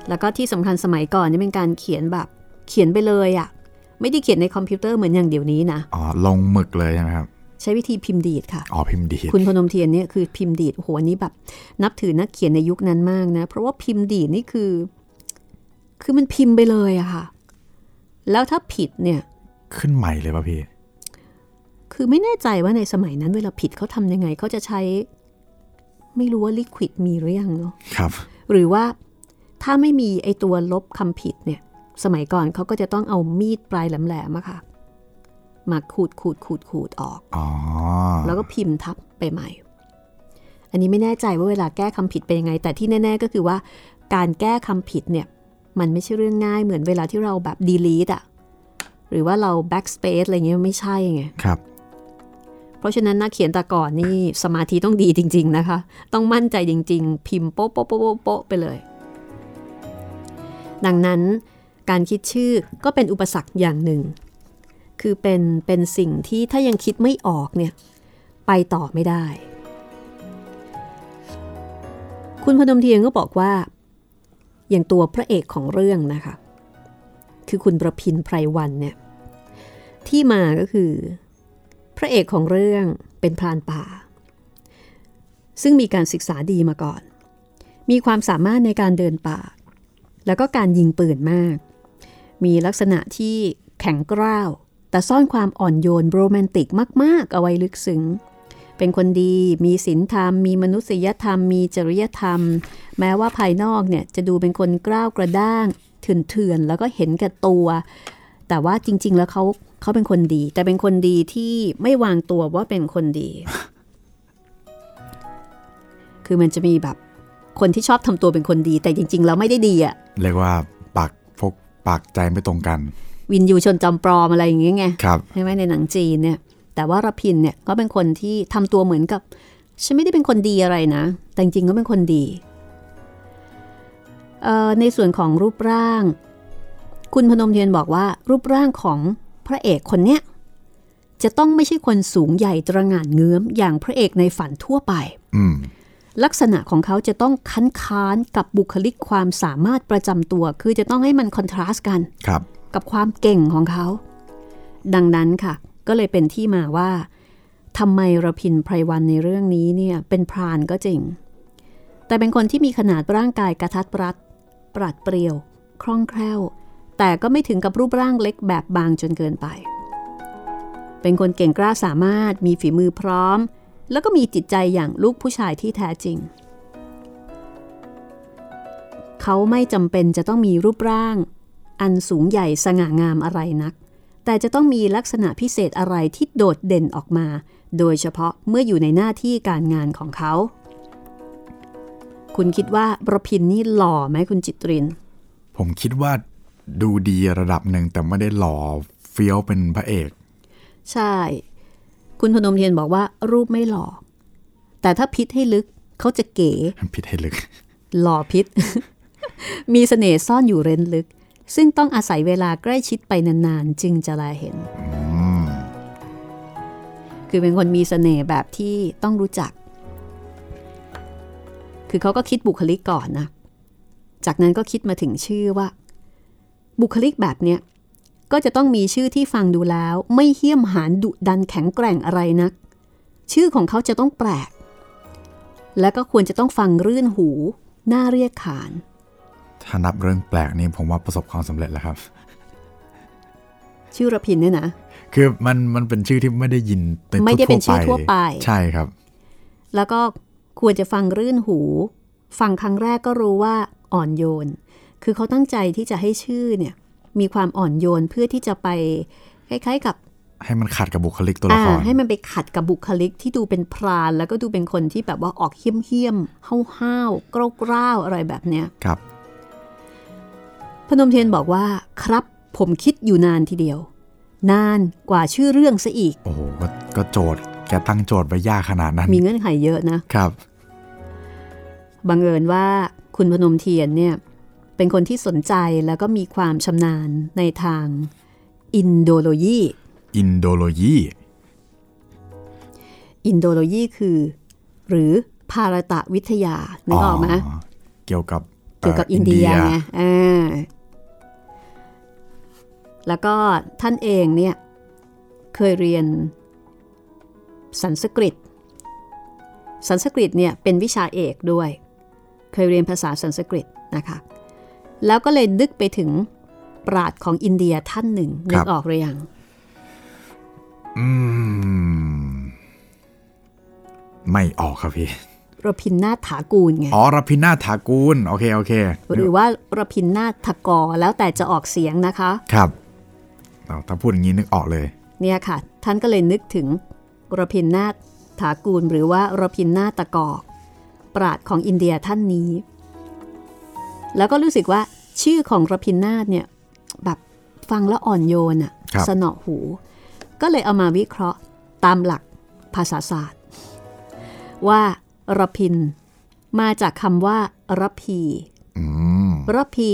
แล้วก็ที่สำคัญสมัยก่อนนี่เป็นการเขียนแบบ เขียนไปเลยอะไม่ได้เขียนในคอมพิวเตอร์เหมือนอย่างเดี๋ยวนี้นะอ๋อลงหมึกเลยใช่ไหมครับใช้วิธีพิมพ์ดีดค่ะ อ๋อพิมพ์ดีด คุณพนมเทียนเนี่ยคือพิมพ์ดีดโอ้โหอันนี้แบบ นับถือนักเขียนในยุคนั้นมากนะ เพราะว่าพิมพ์ดีดนี่คือ คือมันพิมพ์ไปเลยอะค่ะ แล้วถ้าผิดเนี่ย ขึ้นใหม่เลยป่ะพี่ คือไม่แน่ใจว่าในสมัยนั้นเวลาผิดเขาทำยังไงเขาจะใช้ ไม่รู้ว่าลิควิดมีหรือยังเนาะครับ หรือว่าถ้าไม่มีไอตัวลบคำผิดเนี่ย สมัยก่อนเขาก็จะต้องเอามีดปลายแหลมๆอะค่ะมาขูดขูดขูดขูดออกอ๋อแล้วก็พิมพ์ทับไปใหม่ อันนี้ไม่แน่ใจว่าเวลาแก้คำผิดเป็นยังไง แต่ที่แน่ ๆ ก็คือว่า การแก้คำผิดเนี่ย มันไม่ใช่เรื่องง่ายเหมือนเวลาที่เราแบบ delete อะหรือว่าเรา backspace อะไรเงี้ยไม่ใช่ไงครับ เพราะฉะนั้นนักเขียนแต่ก่อนนี่สมาธิต้องดีจริง ๆนะคะ ต้องมั่นใจจริง ๆ พิมพ์โป๊ะโป๊ะโป๊ะโป๊ะไปเลย ดังนั้นการคิดชื่อก็เป็นอุปสรรคอย่างหนึ่ง คือเป็นเป็นสิ่งที่ถ้ายังคิดไม่ออกเนี่ยไปต่อไม่ได้ คุณพนมเทียนก็บอกว่า อย่างตัวพระเอกของเรื่องนะคะ คือคุณประพินไพรวันเนี่ยที่มาก็คือ พระเอกของเรื่องเป็นพรานป่า ซึ่งมีการศึกษาดีมาก่อน มีความสามารถในการเดินป่า แล้วก็การยิงปืนมาก มีลักษณะที่แข็งกร้าว แต่ซ่อนความอ่อนโยนโรแมนติกมาก ๆ เอาไว้ลึกซึ้งเป็นคนดีมีศีลธรรม มีมนุษยธรรม มีจริยธรรม แม้ว่าภายนอกเนี่ยจะดูเป็นคนกล้าวกระด้างเถื่อนๆแล้วก็เห็นแก่ตัว แต่ว่าจริง ๆ แล้วเขาเขาเป็นคนดี แต่เป็นคนดีที่ไม่วางตัวว่าเป็นคนดี คือมันจะมีแบบคนที่ชอบทำตัวเป็นคนดี แต่จริง ๆ แล้วไม่ได้ดีอะเรียกว่าปักพวกปากใจไม่ตรงกัน วินยูชนจำปลอมอะไรอย่างเงี้ยไงครับใช่ไหมในหนังจีนเนี่ย แต่ว่ารพินเนี่ยก็เป็นคนที่ทำตัวเหมือนกับฉันไม่ได้เป็นคนดีอะไรนะ แต่จริงๆก็เป็นคนดีเอ่อในส่วนของรูปร่าง คุณพนมเทียนบอกว่ารูปร่างของพระเอกคนเนี้ยจะต้องไม่ใช่คนสูงใหญ่ตระหง่านเงื้อมอย่างพระเอกในฝันทั่วไปอืมลักษณะของเขาจะต้องคันค้านกับบุคลิกความสามารถประจำตัว คือจะต้องให้มันคอนทราสต์กันครับกับความเก่งของเขา ดังนั้นค่ะ ก็เลยเป็นที่มาว่าทำไมระพินไพรวันในเรื่องนี้เนี่ย เป็นพรานก็จริง แต่เป็นคนที่มีขนาดร่างกายกระทัดรัด ปราดเปรียว คล่องแคล่ว แต่ก็ไม่ถึงกับรูปร่างเล็กแบบบางจนเกินไป เป็นคนเก่งกล้าสามารถมีฝีมือพร้อม แล้วก็มีจิตใจอย่างลูกผู้ชายที่แท้จริง เขาไม่จำเป็นจะต้องมีรูปร่าง อันสูงใหญ่สง่างามอะไรนัก แต่จะต้องมีลักษณะพิเศษอะไรที่โดดเด่นออกมา โดยเฉพาะเมื่ออยู่ในหน้าที่การงานของเขา คุณคิดว่าประพินนี่หล่อไหมคุณจิตริน ผมคิดว่า ดูดีระดับหนึ่งแต่ไม่ได้หล่อเฟี้ยวเป็นพระเอก ใช่ คุณพนมเทียนบอกว่ารูปไม่หล่อแต่ถ้าพิษให้ลึกเขาจะเก๋ผิดให้ลึก หล่อพิษ มีเสน่ห์ซ่อนอยู่เร้นลึก ซึ่งต้องอาศัยเวลาใกล้ชิดไปนานๆ จึงจะแลเห็น คือเป็นคนมีเสน่ห์แบบที่ต้องรู้จัก คือเขาก็คิดบุคลิกก่อนนะ จากนั้นก็คิดมาถึงชื่อว่า บุคลิกแบบเนี้ยก็จะต้องมีชื่อที่ฟังดูแล้ว ไม่เหี้ยมหานดุดันแข็งแกร่งอะไรนัก ชื่อของเขาจะต้องแปลก และก็ควรจะต้องฟังรื่นหูน่าเรียกขาน ถ้านับเรื่องแปลกนี่ผมว่าประสบความสำเร็จแล้วครับ ชื่อระพินเนี่ยนะ คือมันมันเป็นชื่อที่ไม่ได้ยินในไม่ได้เป็นชื่อทั่วไป ใช่ครับ แล้วก็ควรจะฟังรื่นหู ฟังครั้งแรกก็รู้ว่าอ่อนโยน คือเขาตั้งใจที่จะให้ชื่อเนี่ยมีความอ่อนโยนเพื่อที่จะไปคล้ายๆกับ ให้มันขัดกับบุคลิกตัวละอ่าครให้มันไปขัดกับบุคลิกที่ดูเป็นพราน แล้วก็ดูเป็นคนที่แบบว่าออกเหี้ยมเหี้ยมๆห้าวห้าวๆกร้าวกร้าวๆอะไรแบบเนี้ยครับ พนมเทียนบอกว่าครับผมคิดอยู่นานทีเดียว นานกว่าชื่อเรื่องซะอีก โอ้โหก็ก็โจทย์แกตั้งโจทย์ไว้ยากขนาดนั้น มีเงื่อนไขเยอะนะครับบังเอิญว่าคุณพนมเทียนเนี่ย เป็นคนที่สนใจแล้วก็มีความชำนาญในทางอินโดโลยีอินโดโลยีอินโดโลยีคือ หรือภารตะวิทยานึกออกไหมเกี่ยวกับเกี่ยวกับอินเดียไงอ่าแล้วก็ท่านเองเนี่ยเคยเรียนสันสกฤต สันสกฤตเนี่ยเป็นวิชาเอกด้วย เคยเรียนภาษาสันสกฤตนะคะ แล้วก็เลยนึกไปถึงปราดของอินเดียท่านหนึ่งนึกออกหรือยังอืม ไม่ออกครับพี่รพินนาถถากูลไง อ๋อรพินาถถากูล โอเค โอเค หรือว่ารพินนาถกรแล้วแต่จะออกเสียงนะคะ ครับเอาถ้าพูดอย่างนี้นึกออกเลย เนี่ยค่ะ ท่านก็เลยนึกถึงรพินนาถถากูล หรือว่ารพินนาถตะกอกปราดของอินเดียท่านนี้ แล้วก็รู้สึกว่าชื่อของรพินนาถเนี่ยแบบฟังแล้วอ่อนโยนอะครับสนอหู ก็เลยเอามาวิเคราะห์ตามหลักภาษาศาสตร์ ว่ารพิน มาจากคำว่าระพีอืมระพี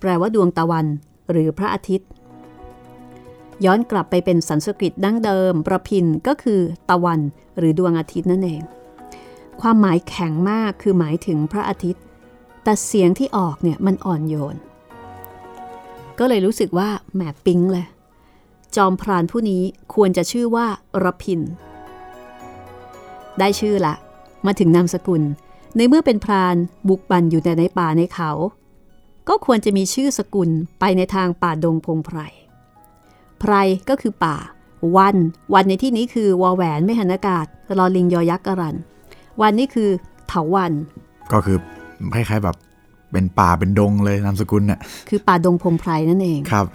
แปลว่าดวงตะวัน หรือพระอาทิตย์ ย้อนกลับไปเป็นสันสกฤตดั้งเดิมประพินก็คือตะวัน หรือดวงอาทิตย์นั่นเอง ความหมายแข็งมากคือหมายถึงพระอาทิตย์ แต่เสียงที่ออกเนี่ยมันอ่อนโยน ก็เลยรู้สึกว่าแหมปิ๊งเลย จอมพรานผู้นี้ควรจะชื่อว่าระพิน ได้ชื่อละ มาถึงนามสกุล ในเมื่อเป็นพรานบุกบันอยู่แต่ในป่าในเขา ก็ควรจะมีชื่อสกุลไปในทางป่าดงพงไพร ไพรก็คือป่า วัน วันในที่นี้คือวอแหวนไม่หันอากาศรอลิงยอยักษ์กรัน วันนี่คือเถาวัน ก็คือ คล้ายๆแบบเป็นป่าเป็นดงเลยนามสกุลเนี่ยคือป่าดงพงไพรนั่นเองครับ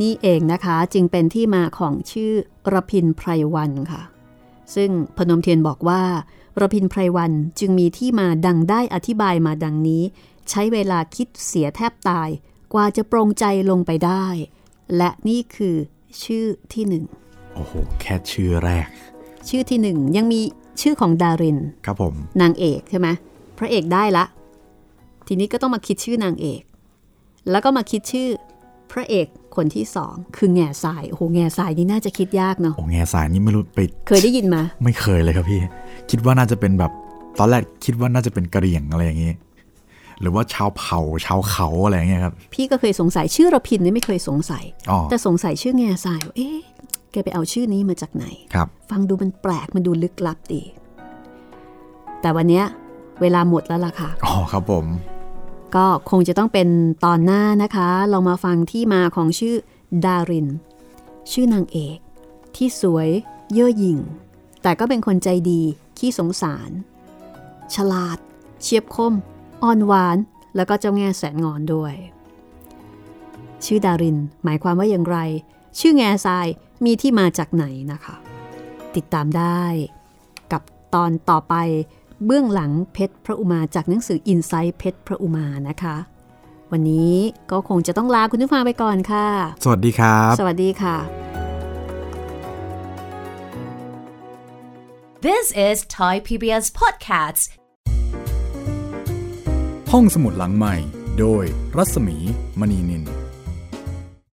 นี่เองนะคะจึงเป็นที่มาของชื่อระพินไพรวันค่ะ ซึ่งพนมเทียนบอกว่าระพินไพรวันจึงมีที่มาดังได้อธิบายมาดังนี้ ใช้เวลาคิดเสียแทบตาย กว่าจะปรงใจลงไปได้ และนี่คือชื่อที่หนึ่งโอ้โห แค่ชื่อแรก ชื่อที่หนึ่งยังมีชื่อของดาริน ครับผม นางเอกใช่ไหมพระเอกได้ละ ทีนี้ก็ต้องมาคิดชื่อนางเอก แล้วก็มาคิดชื่อพระเอกคนที่สองคือแง่สายโอ้โหแง่สายนี่น่าจะคิดยากเนาะโอ้แง่สายนี่ไม่รู้ไปเคยได้ยินมา ไม่เคยเลยครับพี่ คิดว่าน่าจะเป็นแบบตอนแรกคิดว่าน่าจะเป็นกะเหรี่ยงอะไรอย่างนี้ หรือว่าชาวเผ่าชาวเขาอะไรอย่างเงี้ยครับ พี่ก็เคยสงสัยชื่อระพินนี่ไม่เคยสงสัยอ๋อแต่สงสัยชื่อแง่สายว่าเอ๊ะแกไปเอาชื่อนี้มาจากไหนครับ ฟังดูมันแปลกมันดูลึกลับดี แต่วันเนี้ยเวลาหมดแล้วล่ะค่ะอ๋อครับผม ก็คงจะต้องเป็นตอนหน้านะคะเรามาฟังที่มาของชื่อดาริน ชื่อนางเอก ที่สวย เย่อหยิ่ง แต่ก็เป็นคนใจดี ขี้สงสาร ฉลาดเฉียบคม อ่อนหวาน แล้วก็เจ้าแง่แสนงอนด้วย ชื่อดาริน หมายความว่าอย่างไร ชื่อแง่ทรายมีที่มาจากไหนนะคะ ติดตามได้ กับตอนต่อไป เบื้องหลังเพชรพระอุมาจากหนังสือ i n s i ซต์เพชรพระอุมานะคะ วันนี้ก็คงจะต้องลาคุณผู้ฟังไปก่อนค่ะ สวัสดีครับ สวัสดีค่ะ This is Thai PBS Podcasts. ห้องสมุดหลังใหม่ โดยรัศมีมณีนิน